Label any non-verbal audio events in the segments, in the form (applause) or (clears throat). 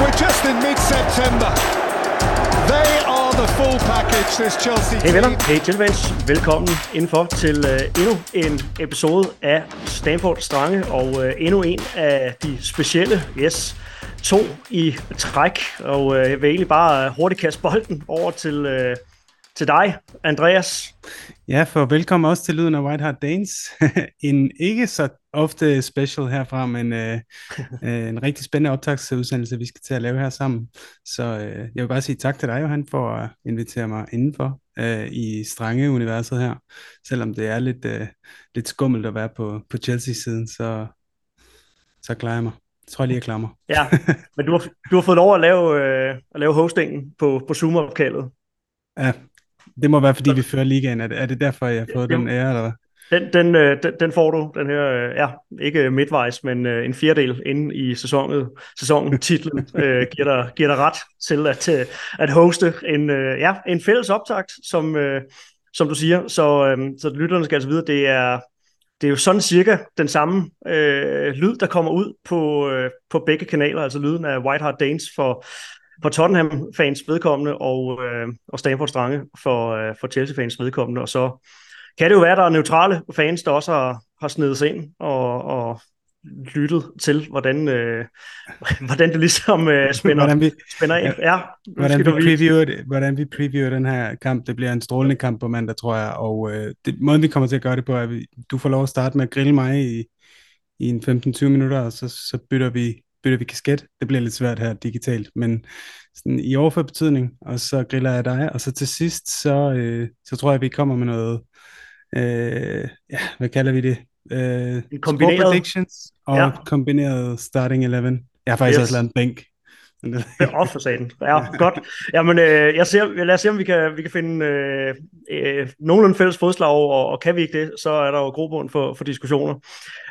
we're just in mid-September. They are the full package, this Chelsea Hey venner, team. hey Chelsea velkommen indenfor til uh, endnu en episode af Stanford Strange, og uh, endnu en af de specielle, yes, to i træk, og uh, jeg vil egentlig bare hurtigt kaste bolden over til, uh, til dig, Andreas. Ja, for velkommen også til Lyden af White Hart Danes. (laughs) en ikke så ofte special herfra, men øh, (laughs) øh, en rigtig spændende optagsudsendelse, vi skal til at lave her sammen. Så øh, jeg vil bare sige tak til dig, Johan, for at invitere mig indenfor øh, i strange universet her. Selvom det er lidt, øh, lidt skummelt at være på, på Chelsea-siden, så, så klarer jeg mig. Jeg tror lige, jeg klarer mig. Ja, men du har, du har fået lov at lave, uh, at lave hostingen på, på Zoom-opkaldet. Ja, det må være, fordi vi fører ligaen. Er det, er derfor, jeg har fået Det- den ære, eller hvad? Den, den, øh, den, den får du, den her, øh, ja, ikke midtvejs, men øh, en fjerdedel inde i sæsonen, sæsonen (laughs) titlen, øh, giver, dig, giver dig ret til at, øh, at hoste en, øh, ja, en fælles optakt, som, øh, som du siger. Så, øh, så lytterne skal altså vide, det er, det er jo sådan cirka den samme øh, lyd, der kommer ud på, øh, på begge kanaler, altså lyden af White Hart Danes for, for Tottenham-fans vedkommende, og, øh, og Stamford Strange for, øh, for Chelsea-fans vedkommende, og så kan det jo være, at der er neutrale fans, der også har, har snedet sig ind og, og lyttet til, hvordan, øh, (laughs) hvordan det ligesom øh, spænder, Hvordan vi, spænder af. Ja, Hvordan vi, previewer, det- hvordan vi previewer den her kamp, det bliver en strålende kamp på mandag, tror jeg, og øh, det, måden vi kommer til at gøre det på, er, at vi, du får lov at starte med at grille mig i, i en 15-20 minutter, og så, så bytter vi bytter vi kasket. Det bliver lidt svært her digitalt, men sådan i overført betydning, og så griller jeg dig, og så til sidst, så, øh, så tror jeg, vi kommer med noget, øh, ja, hvad kalder vi det? Øh, En kombineret- score predictions og Ja. kombineret starting 11. Jeg har faktisk Yes. også lavet en bænk. Off for satan. Ja, godt. Jamen, øh, jeg ser, lad os se, om vi kan, vi kan finde øh, øh, nogenlunde fælles fodslag, og, og kan vi ikke det, så er der jo grobund for, for diskussioner.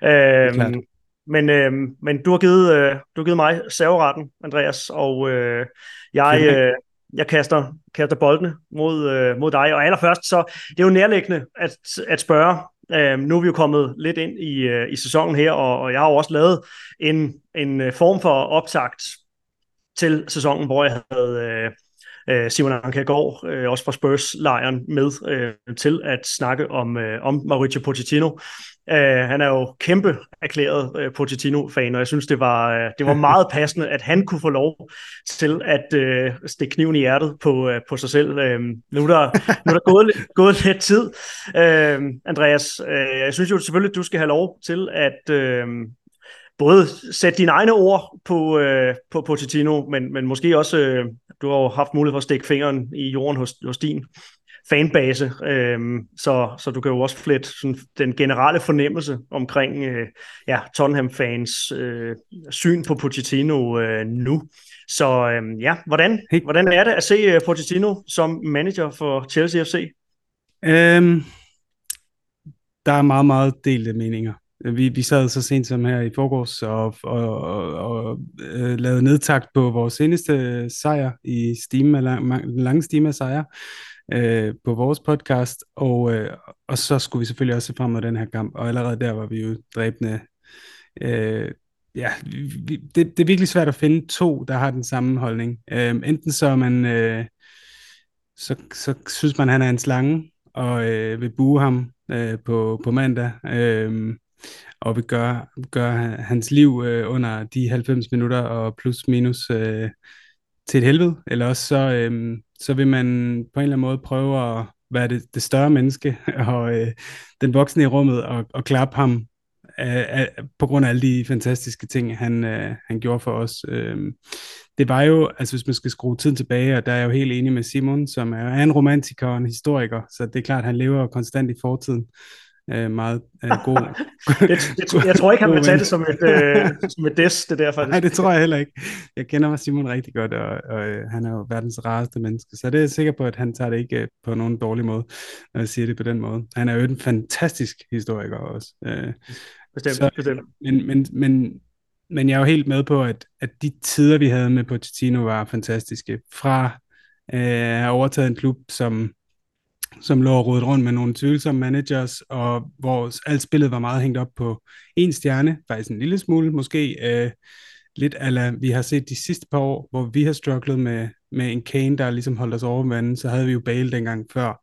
Øh, klart. Men, øh, men du har givet, øh, du har givet mig serveretten, Andreas, og øh, jeg, øh, jeg kaster, kaster boldene mod, øh, mod dig. Og allerførst, så det er jo nærliggende at, at spørge, øh, nu er vi jo kommet lidt ind i, øh, i sæsonen her, og, og jeg har jo også lavet en, en øh, form for optakt til sæsonen, hvor jeg havde øh, øh, Simon Ankergaard, øh, også fra Spurs-lejren, med øh, til at snakke om, øh, om Mauricio Pochettino. Øh, han er jo kæmpe erklæret øh, Pochettino-fan, og jeg synes, det var, øh, det var meget (laughs) passende, at han kunne få lov til at øh, stikke kniven i hjertet på, øh, på sig selv. Øh, nu er der, nu er der gået, (laughs) gået lidt tid. Øh, Andreas, øh, jeg synes jo selvfølgelig, du skal have lov til at... Øh, både sætte dine egne ord på, øh, på Pochettino, men, men måske også, øh, du har jo haft mulighed for at stikke fingeren i jorden hos, hos din fanbase, øh, så, så du kan jo også flette sådan, den generelle fornemmelse omkring øh, ja, Tottenham-fans øh, syn på Pochettino øh, nu. Så øh, ja, hvordan, hvordan er det at se øh, Pochettino som manager for Chelsea FC? Øhm, der er meget, meget delte meninger. Vi, vi sad så sent som her i forgårs og, og, og, og øh, lavede nedtakt på vores seneste sejr i Steam, lang, lange stime af sejre øh, på vores podcast, og, øh, og så skulle vi selvfølgelig også se frem mod den her kamp, og allerede der var vi jo dræbende. Øh, ja, vi, det, det er virkelig svært at finde to, der har den samme holdning. Øh, enten så er man... Øh, så, så synes man, han er en slange, og øh, vil bue ham øh, på, på mandag, øh, og vil gøre, gøre hans liv øh, under de 90 minutter og plus minus øh, til et helvede. Eller også så, øh, så vil man på en eller anden måde prøve at være det, det større menneske, (laughs) og øh, den voksne i rummet, og, og klappe ham øh, øh, på grund af alle de fantastiske ting, han, øh, han gjorde for os. Øh, det var jo, altså hvis man skal skrue tiden tilbage, og der er jeg jo helt enig med Simon, som er, er en romantiker og en historiker, så det er klart, at han lever konstant i fortiden. Øh, meget øh, god. (laughs) Det, det, jeg tror ikke, han vil tage det som et, øh, som et des, det der faktisk. Nej, det tror jeg heller ikke. Jeg kender mig Simon rigtig godt, og, og øh, han er jo verdens rareste menneske, så det er jeg sikker på, at han tager det ikke øh, på nogen dårlig måde, når jeg siger det på den måde. Han er jo en fantastisk historiker også. Øh, Bestemt, Så- bestemt. men, men, men, men jeg er jo helt med på, at, at de tider, vi havde med Pochettino, var fantastiske. Fra øh, at have overtaget en klub, som, som lå og rodet rundt med nogle tvivlsomme managers, og hvor alt spillet var meget hængt op på en stjerne, faktisk en lille smule måske, øh, lidt ala, vi har set de sidste par år, hvor vi har strugglet med, med en Kane, der ligesom holdt os over vandet, så havde vi jo Bale dengang før,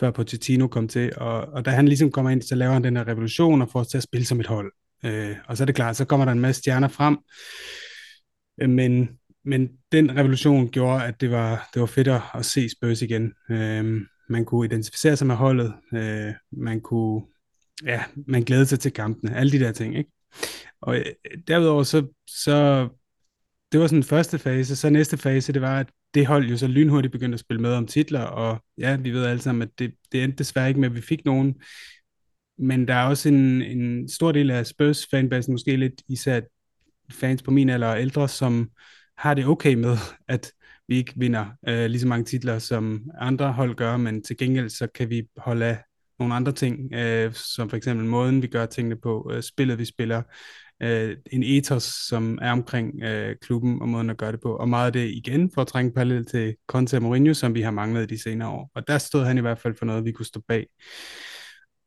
før Pochettino kom til, og, og da han ligesom kommer ind, så laver han den her revolution og får os til at spille som et hold. Øh, og så er det klart, så kommer der en masse stjerner frem, øh, men, men den revolution gjorde, at det var, det var fedt at se Spurs igen. Øh, man kunne identificere sig med holdet, øh, man kunne, ja, man glædede sig til kampene, alle de der ting, ikke? Og øh, derudover så, så det var sådan første fase, så næste fase, det var, at det hold jo så lynhurtigt begyndte at spille med om titler, og ja, vi ved alle sammen, at det, det endte desværre ikke med, at vi fik nogen, men der er også en, en stor del af Spurs fanbasen, måske lidt især fans på min alder og ældre, som har det okay med, at vi ikke vinder øh, lige så mange titler, som andre hold gør, men til gengæld så kan vi holde af nogle andre ting, øh, som for eksempel måden, vi gør tingene på, øh, spillet, vi spiller, øh, en ethos, som er omkring øh, klubben og måden at gøre det på. Og meget af det igen for at trænge parallel til Conte Mourinho, som vi har manglet de senere år. Og der stod han i hvert fald for noget, vi kunne stå bag.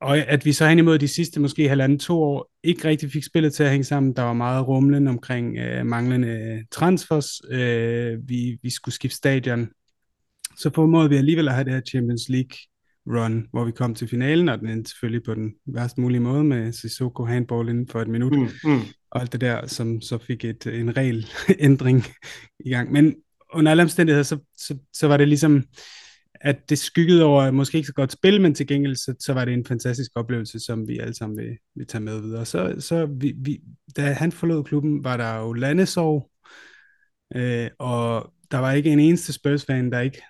Og at vi så hen imod de sidste måske halvanden to år ikke rigtig fik spillet til at hænge sammen. Der var meget rumlen omkring øh, manglende transfers. Øh, vi, vi skulle skifte stadion. Så formåede vi alligevel at have det her Champions League run, hvor vi kom til finalen, og den endte selvfølgelig på den værst mulige måde med Sissoko handball inden for et minut, mm, mm. og alt det der, som så fik et, en regelændring (laughs) i gang. Men under alle omstændigheder, så, så, så var det ligesom, at det skyggede over måske ikke så godt spil, men til gengæld, så, så var det en fantastisk oplevelse, som vi alle sammen vil, vil tage med videre. Så, så vi, vi, da han forlod klubben, var der jo landesorg, øh, og der var ikke en eneste Spurs-fan, der ikke...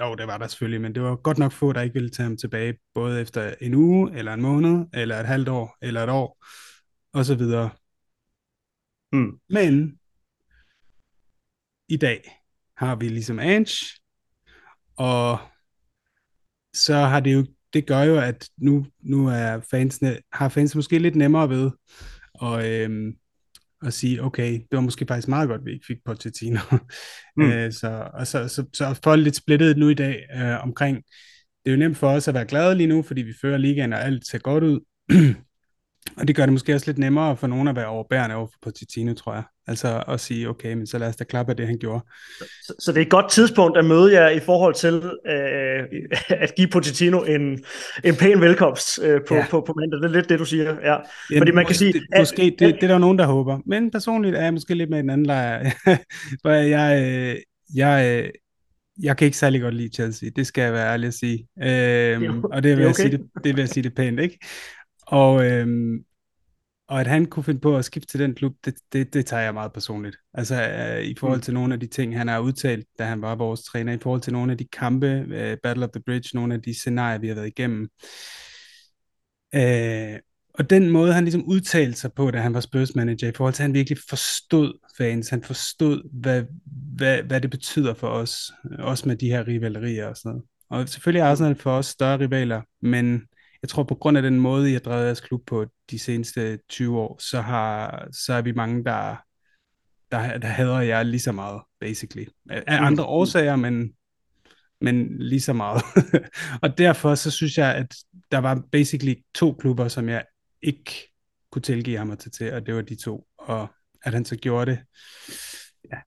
Jo, oh, det var der selvfølgelig, men det var godt nok få, der ikke ville tage ham tilbage, både efter en uge, eller en måned, eller et halvt år, eller et år, og så videre. Mm. Men i dag har vi ligesom Ange, og så har det jo, det gør jo, at nu, nu er fansene, har fans måske lidt nemmere ved og øhm, og sige, okay, det var måske faktisk meget godt, at vi ikke fik Pochettino. (laughs) Mm. øh, så, og så, så, så folk lidt splittet nu i dag øh, omkring, det er jo nemt for os at være glade lige nu, fordi vi fører ligaen, og alt ser godt ud. (clears throat) og det gør det måske også lidt nemmere for nogen at være overbærende over for Pochettino, tror jeg. Altså at sige, okay, men så lad os da klappe af det, han gjorde. Så, så det er et godt tidspunkt at møde jer i forhold til øh, at give Pochettino en, en pæn velkomst øh, på, ja. på, på mandag. Det er lidt det, du siger. Ja. Ja, Fordi man kan sige... Det, at, måske, det, det er der nogen, der håber. Men personligt er jeg måske lidt med en anden lejr. (laughs) For jeg, øh, jeg, øh, jeg kan ikke særlig godt lide Chelsea. Det skal jeg være ærlig at sige. Øhm, og det vil, det okay. jeg sige det, det vil jeg sige det pænt, ikke? Og, øhm, og at han kunne finde på at skifte til den klub, det, det, det tager jeg meget personligt. Altså øh, i forhold mm. til nogle af de ting, han har udtalt, da han var vores træner, i forhold til nogle af de kampe, øh, Battle of the Bridge, nogle af de scenarier, vi har været igennem. Øh, og den måde, han ligesom udtalte sig på, da han var Spurs manager, i forhold til, at han virkelig forstod fans, han forstod, hvad, hvad, hvad det betyder for os, også med de her rivalerier og sådan noget. Og selvfølgelig er Arsenal for os større rivaler, men jeg tror på grund af den måde, har drevet jeres klub på de seneste 20 år, så, har, så er vi mange, der, der, der hader jer lige så meget, basically. Af mm. andre årsager, men, men lige så meget. (laughs) og derfor så synes jeg, at der var basically to klubber, som jeg ikke kunne tilgive ham at tage til, og det var de to. Og at han så gjorde det, ja,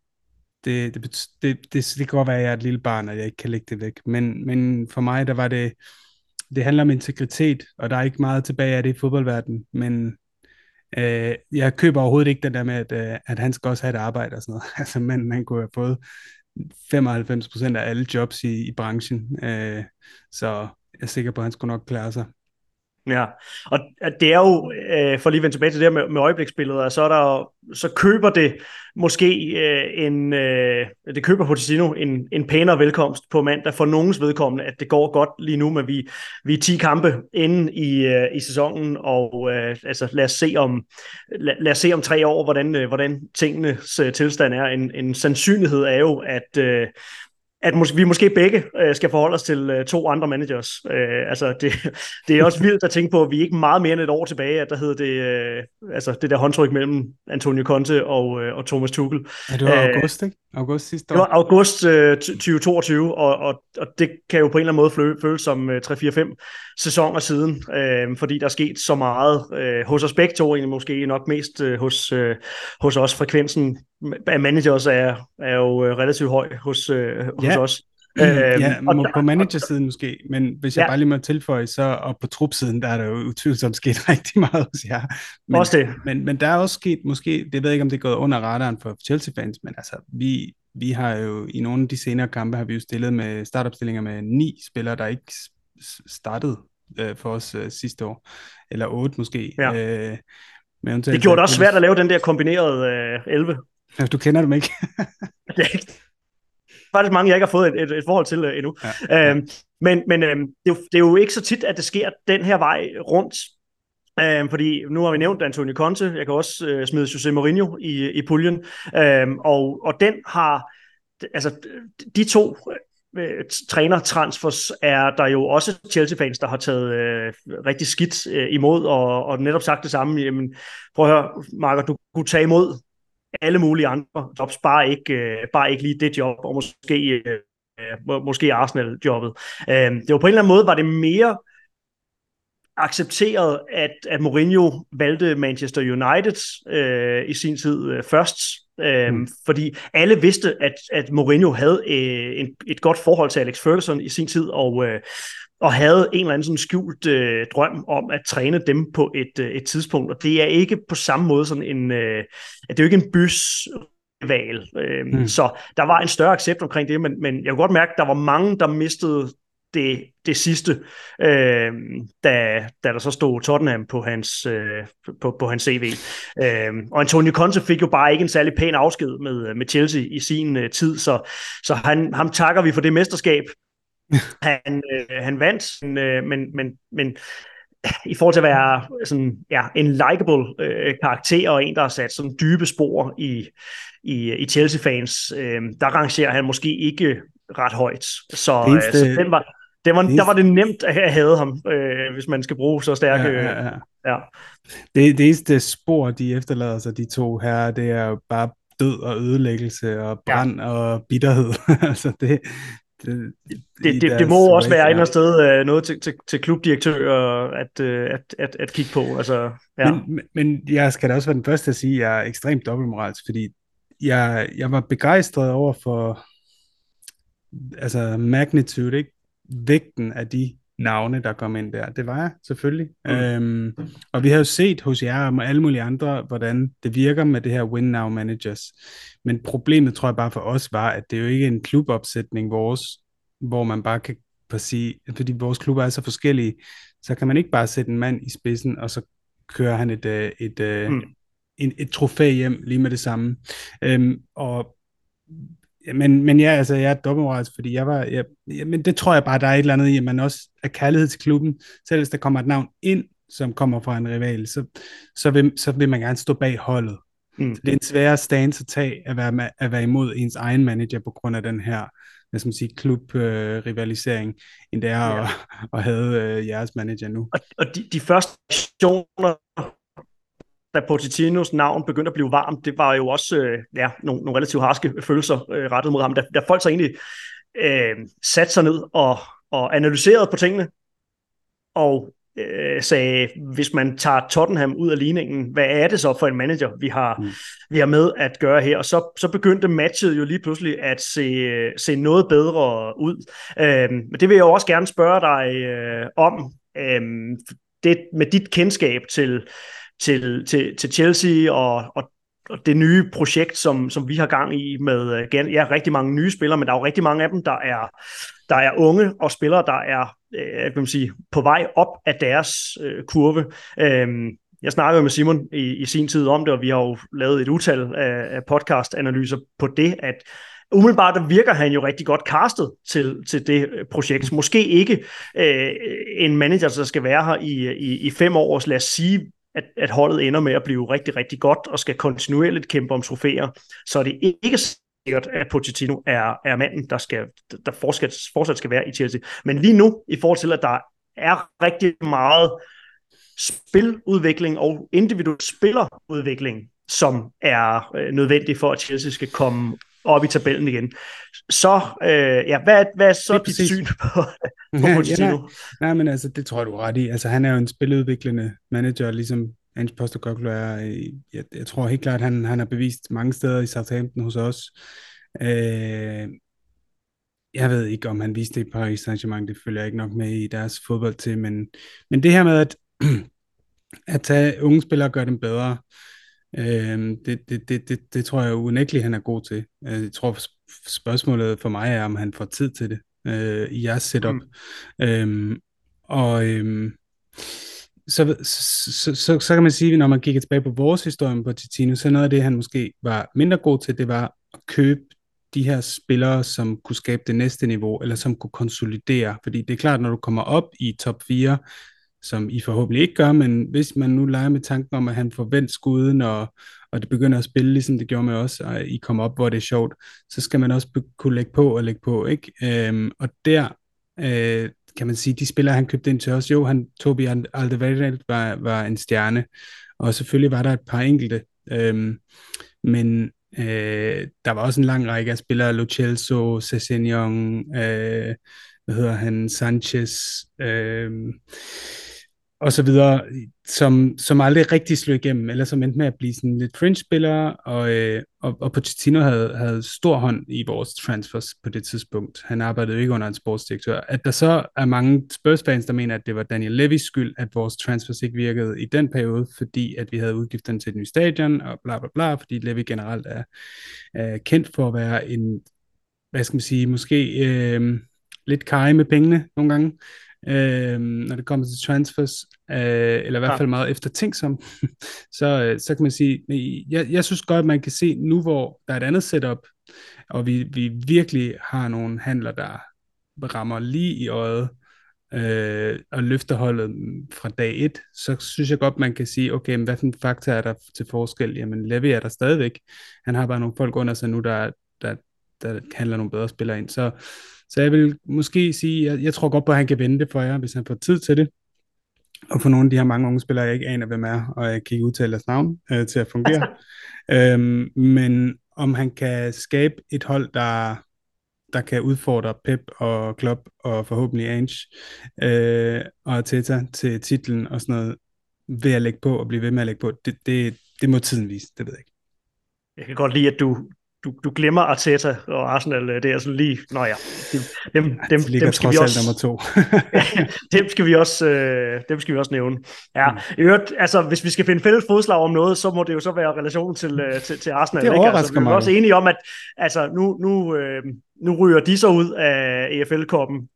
det, det, det, det, det, det kan godt være, at jeg er et lille barn, og jeg ikke kan lægge det væk. Men, men for mig, der var det, det handler om integritet, og der er ikke meget tilbage af det i fodboldverdenen, men øh, jeg køber overhovedet ikke den der med, at, øh, at han skal også have et arbejde og sådan noget. (laughs) Altså, manden, han kunne have fået 95% af alle jobs i, i branchen, øh, så jeg er sikker på, at han skulle nok klare sig. Ja, og det er jo, øh, for lige at vende tilbage til det her med, med øjebliksbilleder, så, er der, så køber det måske øh, en, øh, det køber Pochettino en, en pænere velkomst på mandag for nogens vedkommende, at det går godt lige nu, men vi, vi er 10 kampe inde i, øh, i sæsonen, og øh, altså, lad, os se om, lad, lad os se om tre år, hvordan, øh, hvordan tingenes øh, tilstand er. En, en sandsynlighed er jo, at øh, at mås- vi måske begge øh, skal forholde os til øh, to andre managers. Øh, altså det, (laughs) det er også vildt at tænke på, at vi er ikke meget mere end et år tilbage, at der hedder det, øh, altså det der håndtryk mellem Antonio Conte og, øh, og Thomas Tuchel. Ja, det var august, ikke? August sidste år. Det var august øh, 2022, og, og, og det kan jo på en eller anden måde føle, føles som øh, 3-4-5 sæsoner siden, øh, fordi der er sket så meget øh, hos os begge to, egentlig måske nok mest øh, hos, øh, hos os. Frekvensen af managers er, er jo øh, relativt høj hos, øh, hos ja. os. ja, øhm, og, på managersiden måske, men hvis jeg ja. bare lige må tilføje, så og på trupsiden, der er der jo utvivlsomt sket (laughs) rigtig meget hos jer. Men, også det. Men, men der er også sket, måske, det ved jeg ikke, om det er gået under radaren for Chelsea-fans, men altså, vi, vi har jo i nogle af de senere kampe, har vi jo stillet med startopstillinger med ni spillere, der ikke startede øh, for os øh, sidste år, eller otte måske. Ja. Øh, men det gjorde det også svært at lave den der kombinerede øh, 11. Ja, du kender dem ikke. (laughs) ja, faktisk mange, jeg ikke har fået et, et, et forhold til uh, endnu. Ja. Øhm, men men øhm, det, er jo, det er jo ikke så tit, at det sker den her vej rundt. Øhm, fordi nu har vi nævnt Antonio Conte, jeg kan også øh, smide Jose Mourinho i, i puljen, øhm, og, og den har, altså de to øh, trænertransfers er der jo også Chelsea-fans, der har taget øh, rigtig skidt øh, imod, og, og netop sagt det samme, jamen prøv at høre, Marker, du kunne tage imod alle mulige andre jobs, bare ikke, øh, bare ikke lige det job, og måske, øh, må, måske Arsenal-jobbet. Øh, det var på en eller anden måde, var det mere accepteret, at, at Mourinho valgte Manchester United øh, i sin tid øh, først, øh, mm. fordi alle vidste, at, at Mourinho havde øh, en, et godt forhold til Alex Ferguson i sin tid, og, øh, og havde en eller anden sådan skjult øh, drøm om at træne dem på et, øh, et tidspunkt, og det er ikke på samme måde sådan en, øh, det er jo ikke en bys valg. Øh, mm. Så der var en større accept omkring det, men, men jeg kunne godt mærke, at der var mange, der mistede det, det sidste, øh, da, da der så stod Tottenham på hans, øh, på, på hans CV. Øh, og Antonio Conte fik jo bare ikke en særlig pæn afsked med, med Chelsea i sin øh, tid, så, så han, ham takker vi for det mesterskab. (laughs) han, øh, han vandt, men, øh, men, men, men i forhold til at være sådan, ja, en likable øh, karakter og en, der har sat sådan dybe spor i, i, i Chelsea-fans, øh, der rangerer han måske ikke ret højt. Så, øh, eneste, så den var, det var, der var det nemt at have ham, øh, hvis man skal bruge så stærke... Ja, ja, ja. ja. Det, det eneste spor, de efterlader sig, de to her, det er jo bare død og ødelæggelse og brand ja. og bitterhed. (laughs) altså det, det, det, det, det må også være et eller andet sted uh, noget til, til, til klubdirektører at, uh, at, at, at kigge på. Altså, ja. men, men jeg skal da også være den første at sige, at jeg er ekstremt dobbeltmoralsk, fordi jeg, jeg var begejstret over for altså magnitude, ikke? vægten af de navne, der kom ind der. Det var jeg selvfølgelig. Mm. Øhm, og vi har jo set hos jer og alle mulige andre, hvordan det virker med det her Win Now Managers. Men problemet, tror jeg bare for os, var, at det er jo ikke en klubopsætning vores, hvor man bare kan sige, fordi vores klubber er så forskellige, så kan man ikke bare sætte en mand i spidsen, og så kører han et, øh, et, et, øh, mm. et, et trofæ hjem lige med det samme. Øhm, og men, men ja, altså, jeg er dobbeltmoralsk, fordi jeg var, jeg, ja, men det tror jeg bare, der er et eller andet i, at man også er kærlighed til klubben, selv hvis der kommer et navn ind, som kommer fra en rival, så, så, vil, så vil man gerne stå bag holdet. Mm. Så det er en sværere stance at tage, at være, at være imod ens egen manager på grund af den her, hvad skal man sige, klub-rivalisering, øh, end det er ja. at, at have øh, jeres manager nu. Og, og de, de første aktioner da Pochettinos navn begyndte at blive varmt, det var jo også øh, ja, nogle, nogle relativt harske følelser øh, rettet mod ham. Da, da folk så egentlig øh, satte sig ned og, og analyserede på tingene, og øh, sagde, hvis man tager Tottenham ud af ligningen, hvad er det så for en manager, vi har, mm. vi har med at gøre her? Og så, så begyndte matchet jo lige pludselig at se, se noget bedre ud. Øh, men det vil jeg jo også gerne spørge dig øh, om. Øh, det, med dit kendskab til til, til, til Chelsea og, og, og det nye projekt, som, som vi har gang i med øh, ja, rigtig mange nye spillere, men der er jo rigtig mange af dem, der er, der er unge og spillere, der er øh, kan man sige, på vej op af deres øh, kurve. Øhm, jeg snakkede med Simon i, i sin tid om det, og vi har jo lavet et utal af, af podcast-analyser på det, at umiddelbart der virker han jo rigtig godt castet til, til det øh, projekt. Måske ikke øh, en manager, der skal være her i, i, i fem år, lad os sige, at, at holdet ender med at blive rigtig, rigtig godt og skal kontinuerligt kæmpe om trofæer, så er det ikke sikkert, at Pochettino er, er manden, der, skal, der fortsat, fortsat skal være i Chelsea. Men lige nu, i forhold til, at der er rigtig meget spiludvikling og individuel spillerudvikling, som er øh, nødvendig for, at Chelsea skal komme op i tabellen igen. Så, øh, ja, hvad, hvad er så dit syn på, (laughs) på Pochettino? ja, nej, nej, men altså, det tror jeg, du er ret i. Altså, han er jo en spiludviklende manager, ligesom Ange Postecoglou er, jeg, jeg tror helt klart, han, han har bevist mange steder i Southampton hos os. Øh, jeg ved ikke, om han viste det i Paris Saint-Germain, det følger jeg ikke nok med i deres fodbold til, men, men det her med at, (clears throat) at tage unge spillere og gøre dem bedre, øh, det, det, det, det, det tror jeg unægteligt, han er god til. Øh, jeg tror, spørgsmålet for mig er, om han får tid til det øh, i jeres setup. Mm. Øh, og øh, så, så, så, så, så kan man sige, når man kigger tilbage på vores historie på Titino, så noget af det, han måske var mindre god til, det var at købe de her spillere, som kunne skabe det næste niveau, eller som kunne konsolidere. Fordi det er klart, når du kommer op i top 4, som I forhåbentlig ikke gør, men hvis man nu leger med tanken om, at han får vendt skuden, og, og det begynder at spille, ligesom det gjorde med os, og I kommer op, hvor det er sjovt, så skal man også kunne lægge på og lægge på, ikke? Øhm, og der øh, kan man sige, de spillere, han købte ind til os, jo, han, Tobi Alderweireld var, var en stjerne, og selvfølgelig var der et par enkelte, øhm, men Øh, der var også en lang række af spillere, Lo Celso, Sessegnon, øh, hvad hedder han, Sanchez, øh, og så videre, som, som aldrig rigtig slog igennem, eller som endte med at blive sådan lidt fringe-spillere, og, øh, og, og Pochettino havde, havde stor hånd i vores transfers på det tidspunkt. Han arbejdede ikke under en sportsdirektør. At der så er mange Spurs-fans, der mener, at det var Daniel Levis skyld, at vores transfers ikke virkede i den periode, fordi at vi havde udgifterne til et nyt stadion, og bla bla bla, fordi Levy generelt er, er kendt for at være en, hvad skal man sige, måske øh, lidt kaj med pengene nogle gange øh, når det kommer til transfers, øh, eller i hvert fald meget eftertænksom, (laughs) så, øh, så kan man sige, jeg, jeg synes godt, at man kan se nu, hvor der er et andet setup, og vi, vi virkelig har nogle handler, der rammer lige i øjet, øh, og løfter holdet fra dag et, så synes jeg godt, man kan sige, okay, men hvad for en faktor er der til forskel? Jamen, Levi er der stadigvæk. Han har bare nogle folk under sig nu, der, der, der handler nogle bedre spillere ind. Så, så jeg vil måske sige, jeg, jeg tror godt på, at han kan vende det for jer, hvis han får tid til det. Og for nogle af de her mange unge spillere, jeg ikke aner, hvem er, og jeg kan ikke udtale deres navn øh, til at fungere. (laughs) øhm, men om han kan skabe et hold, der, der kan udfordre Pep og Klopp og forhåbentlig Ange øh, og Arteta til titlen og sådan noget, ved at lægge på og blive ved med at lægge på, det, det, det må tiden vise, det ved jeg ikke. Jeg kan godt lide, at du, du, du glemmer Arteta og Arsenal, øh, det er sådan lige, nå ja, dem, dem, dem, de dem skal vi også, nummer to. (laughs) dem skal vi også, øh, dem skal vi også nævne. Ja, mm. i øvrigt, altså, hvis vi skal finde fælles fodslag om noget, så må det jo så være relationen til, øh, til, til Arsenal. Det ikke? Altså, vi er mig. også enige om, at altså, nu, nu, øh, nu ryger de så ud af EFL-koppen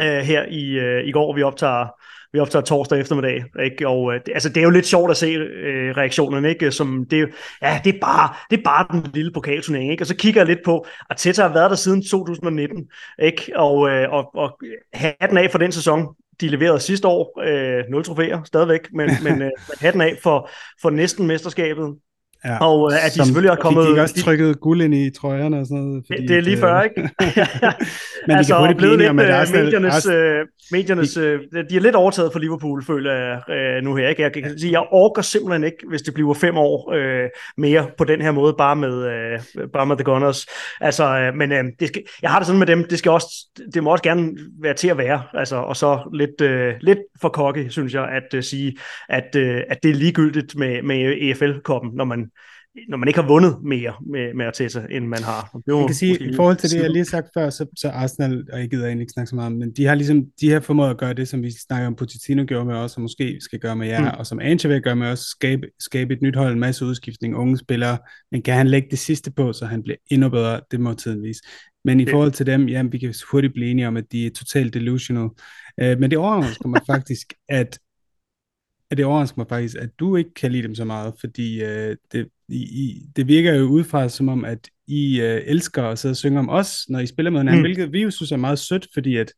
øh, her i, øh, i går, vi optager vi optager torsdag eftermiddag, ikke? og øh, det, altså, det er jo lidt sjovt at se øh, reaktionerne, ikke? Som det, ja, det er, bare, det er bare den lille pokalturnering, ikke? og så kigger jeg lidt på, at Teta har været der siden 2019, ikke? Og, øh, og, og hatten af for den sæson, de leverede sidste år, øh, nul trofæer stadigvæk, men, (laughs) men øh, hatten af for, for næsten mesterskabet, Ja, og øh, at de selvfølgelig har kommet... De fik også trykket guld ind i trøjerne og sådan noget. Fordi, det er lige før, ikke? (laughs) men altså, de kan hurtigt blive lidt, med, at mediernes, øh, mediernes øh, de er lidt overtaget for Liverpool, føler jeg øh, nu her. Ikke? Jeg kan sige, jeg orker simpelthen ikke, hvis det bliver fem år øh, mere på den her måde, bare med, øh, bare med The Gunners. Altså, øh, men øh, det skal, jeg har det sådan med dem, det, skal også, det må også gerne være til at være, altså, og så lidt, øh, lidt for kokke, synes jeg, at uh, sige, at, øh, at det er ligegyldigt med, med EFL-koppen, når man når man ikke har vundet mere med, med Arteta, end man har. Det man kan sige, i forhold til det, jeg lige har sagt før, så, så Arsenal, og jeg gider egentlig ikke snakke så meget om, men de har ligesom, de har formået at gøre det, som vi snakker om, Pochettino gjorde med os, og måske skal gøre med jer, mm. og som Anche vil gøre med os, skabe, skabe et nyt hold, en masse udskiftning, unge spillere, men kan han lægge det sidste på, så han bliver endnu bedre, det må tiden vise. Men i forhold til dem, jamen, vi kan hurtigt blive enige om, at de er totalt delusional. Uh, men det overrasker mig (laughs) faktisk, at at det overrasker mig faktisk, at du ikke kan lide dem så meget, fordi øh, det, i, det virker jo udefra som om, at I øh, elsker at sidde og synge om os, når I spiller mod hinanden, mm. hvilket vi jo synes er meget sødt, fordi at,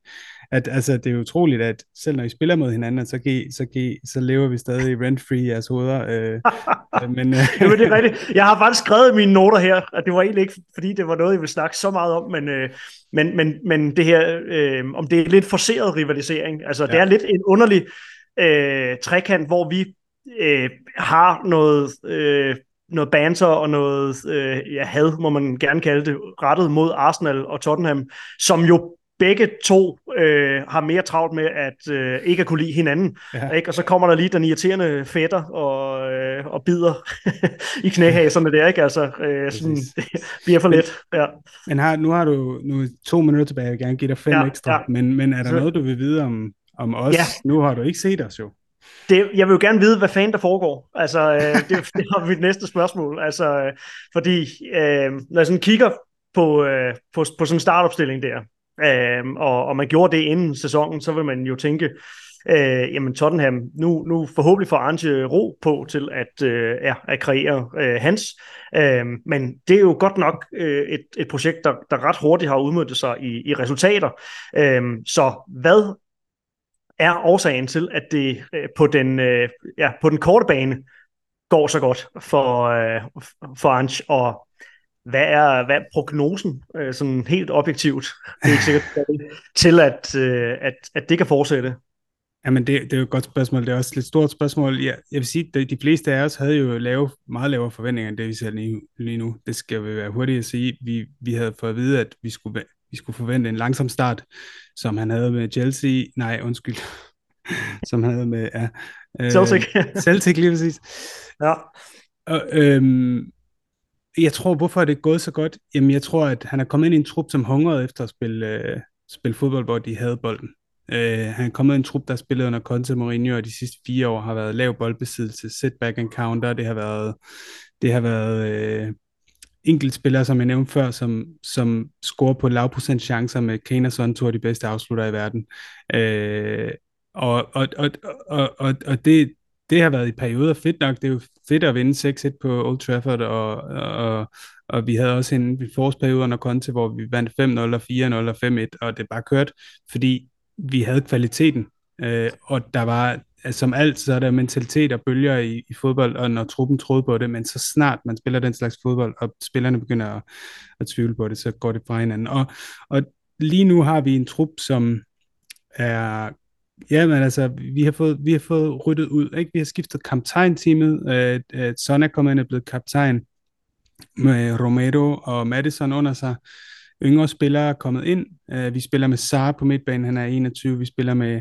at altså, det er utroligt, at selv når I spiller mod hinanden, så, kan så, kan så lever vi stadig rent-free i jeres hoveder. Øh, (laughs) øh men, øh, Jamen, det er rigtigt. Jeg har faktisk skrevet i mine noter her, at det var egentlig ikke, fordi det var noget, jeg ville snakke så meget om, men, øh, men, men, men det her, øh, om det er lidt forceret rivalisering, altså ja. det er lidt en underlig øh, trekant, hvor vi øh, har noget, øh, noget banter og noget øh, ja, had, må man gerne kalde det, rettet mod Arsenal og Tottenham, som jo begge to øh, har mere travlt med at øh, ikke at kunne lide hinanden. Ja. Ikke? Og så kommer der lige den irriterende fætter og, øh, og bider (laughs) i knæhaserne der, ikke? Altså, øh, sådan, det (laughs) bliver for let. Ja. Men har, nu har du nu to minutter tilbage, jeg vil gerne give dig fem ja, ekstra. Ja. Men, men er der så... noget, du vil vide om, om os? Ja. Nu har du ikke set os jo. Det, jeg vil jo gerne vide, hvad fanden der foregår. Altså, øh, det, det er mit næste spørgsmål. Altså, øh, fordi øh, når jeg sådan kigger på, øh, på, på sådan en startopstilling der, øh, og, og man gjorde det inden sæsonen, så vil man jo tænke, øh, jamen Tottenham, nu, nu forhåbentlig får Arne ro på til at, øh, ja, at kreere øh, hans. Øh, men det er jo godt nok øh, et, et projekt, der, der ret hurtigt har udmøntet sig i, i resultater. Øh, så hvad er årsagen til, at det øh, på, den, øh, ja, på den korte bane går så godt for, øh, for Ange, og hvad er, hvad er prognosen, øh, sådan helt objektivt, det er ikke sikkert, (laughs) til at, øh, at, at det kan fortsætte? Jamen, det, det er jo et godt spørgsmål. Det er også et lidt stort spørgsmål. Jeg, jeg vil sige, at de fleste af os havde jo lave, meget lavere forventninger end det, vi ser lige, lige nu. Det skal vi være hurtigt at sige. Vi, vi havde fået at vide, at vi skulle, vi skulle forvente en langsom start, som han havde med Chelsea. Nej, undskyld. (laughs) som han havde med... Ja, øh, Celtic. (laughs) Celtic, lige præcis. Ja. Og, øhm, jeg tror, hvorfor er det gået så godt? Jamen, jeg tror, at han er kommet ind i en trup, som hungrede efter at spille, øh, spille fodbold, hvor de havde bolden. Øh, han er kommet i en trup, der spillede under Conte Mourinho, og de sidste fire år har været lav boldbesiddelse, setback and counter. Det har været, det har været øh, enkeltspillere, som jeg nævnte før, som, som scorer på lavprocent chancer med Kane og Son, to af de bedste afslutter i verden. Øh, og, og, og, og, og, og det, det har været i perioder fedt nok. Det er jo fedt at vinde 6-1 på Old Trafford, og, og, og vi havde også en forårsperiode under Conte, hvor vi vandt 5-0 og 4-0 og 5-1, og det bare kørt, fordi vi havde kvaliteten, øh, og der var, som alt, så er der mentalitet og bølger i, i fodbold, og når truppen troede på det, men så snart man spiller den slags fodbold, og spillerne begynder at, at tvivle på det, så går det fra hinanden. Og, og lige nu har vi en trup, som er Ja, men altså, vi har fået, vi har fået ryddet ud, ikke? Vi har skiftet kaptajn-teamet. Øh, øh, Son er kommet ind og blevet kaptajn med Romero og Madison under sig. Yngre spillere er kommet ind. Øh, vi spiller med Sar på midtbanen, han er 21. Vi spiller med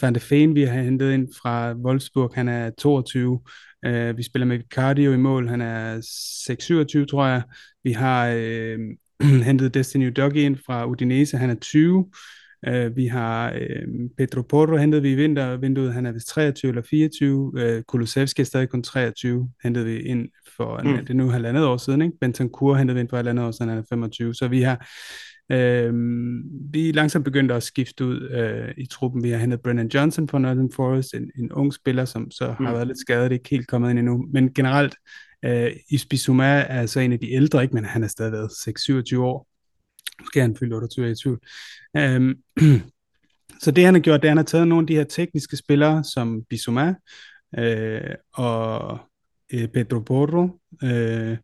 Van de Feen, vi har hentet ind fra Wolfsburg, han er 22. Øh, vi spiller med Cardio i mål, han er 6-27, tror jeg. Vi har øh, (clears throat) hentet Destiny Doggy ind fra Udinese, han er 20. Uh, vi har uh, Pedro Porro hentet vi i vintervinduet, han er vist 23 eller 24. Uh, Kulusevski er stadig kun 23, hentede vi ind for, mm. det er nu halvandet år siden, ikke? Bentancur hentede vi ind for halvandet år siden, han er 25. Så vi har uh, vi er langsomt begyndt at skifte ud uh, i truppen. Vi har hentet Brennan Johnson fra Northern Forest, en, en ung spiller, som så mm. har været lidt skadet, ikke helt kommet ind endnu. Men generelt, uh, Isbisuma er så en af de ældre, ikke? men han er stadig været 6-27 år. Måske han fyldt 28 i tvivl. Um, (clears throat) så det han har gjort, det er, at han har taget nogle af de her tekniske spillere, som Bissouma øh, og øh, Pedro Porro, øh,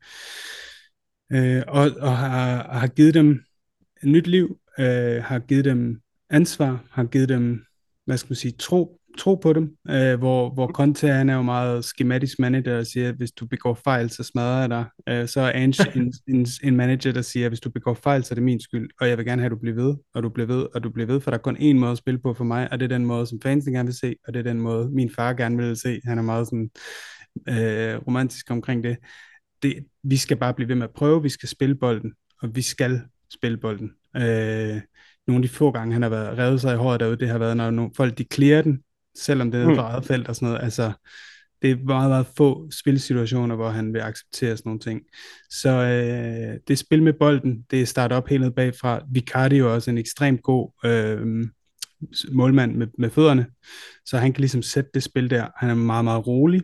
øh, og, og har, har givet dem nyt liv, øh, har givet dem ansvar, har givet dem, hvad skal man sige, tro tro på dem, øh, hvor, hvor Conte han er jo meget schematisk manager, der siger, at hvis du begår fejl, så smadrer jeg dig. Øh, så er Ange en, (laughs) en, en manager, der siger, at hvis du begår fejl, så er det min skyld, og jeg vil gerne have, at du bliver ved, og du bliver ved, og du bliver ved, for der er kun én måde at spille på for mig, og det er den måde, som fansen gerne vil se, og det er den måde, min far gerne vil se. Han er meget sådan øh, romantisk omkring det. det. Vi skal bare blive ved med at prøve, vi skal spille bolden, og vi skal spille bolden. Øh, nogle af de få gange, han har været revet sig i håret derude, det har været, når nogle folk de clearer den, selvom det er mm. for eget felt og sådan noget. Altså, det er meget, meget få spilsituationer, hvor han vil acceptere sådan nogle ting. Så øh, det spil med bolden, det er startet op helt ned bagfra. Vicardi er jo også en ekstremt god øh, målmand med, med fødderne, så han kan ligesom sætte det spil der. Han er meget, meget rolig.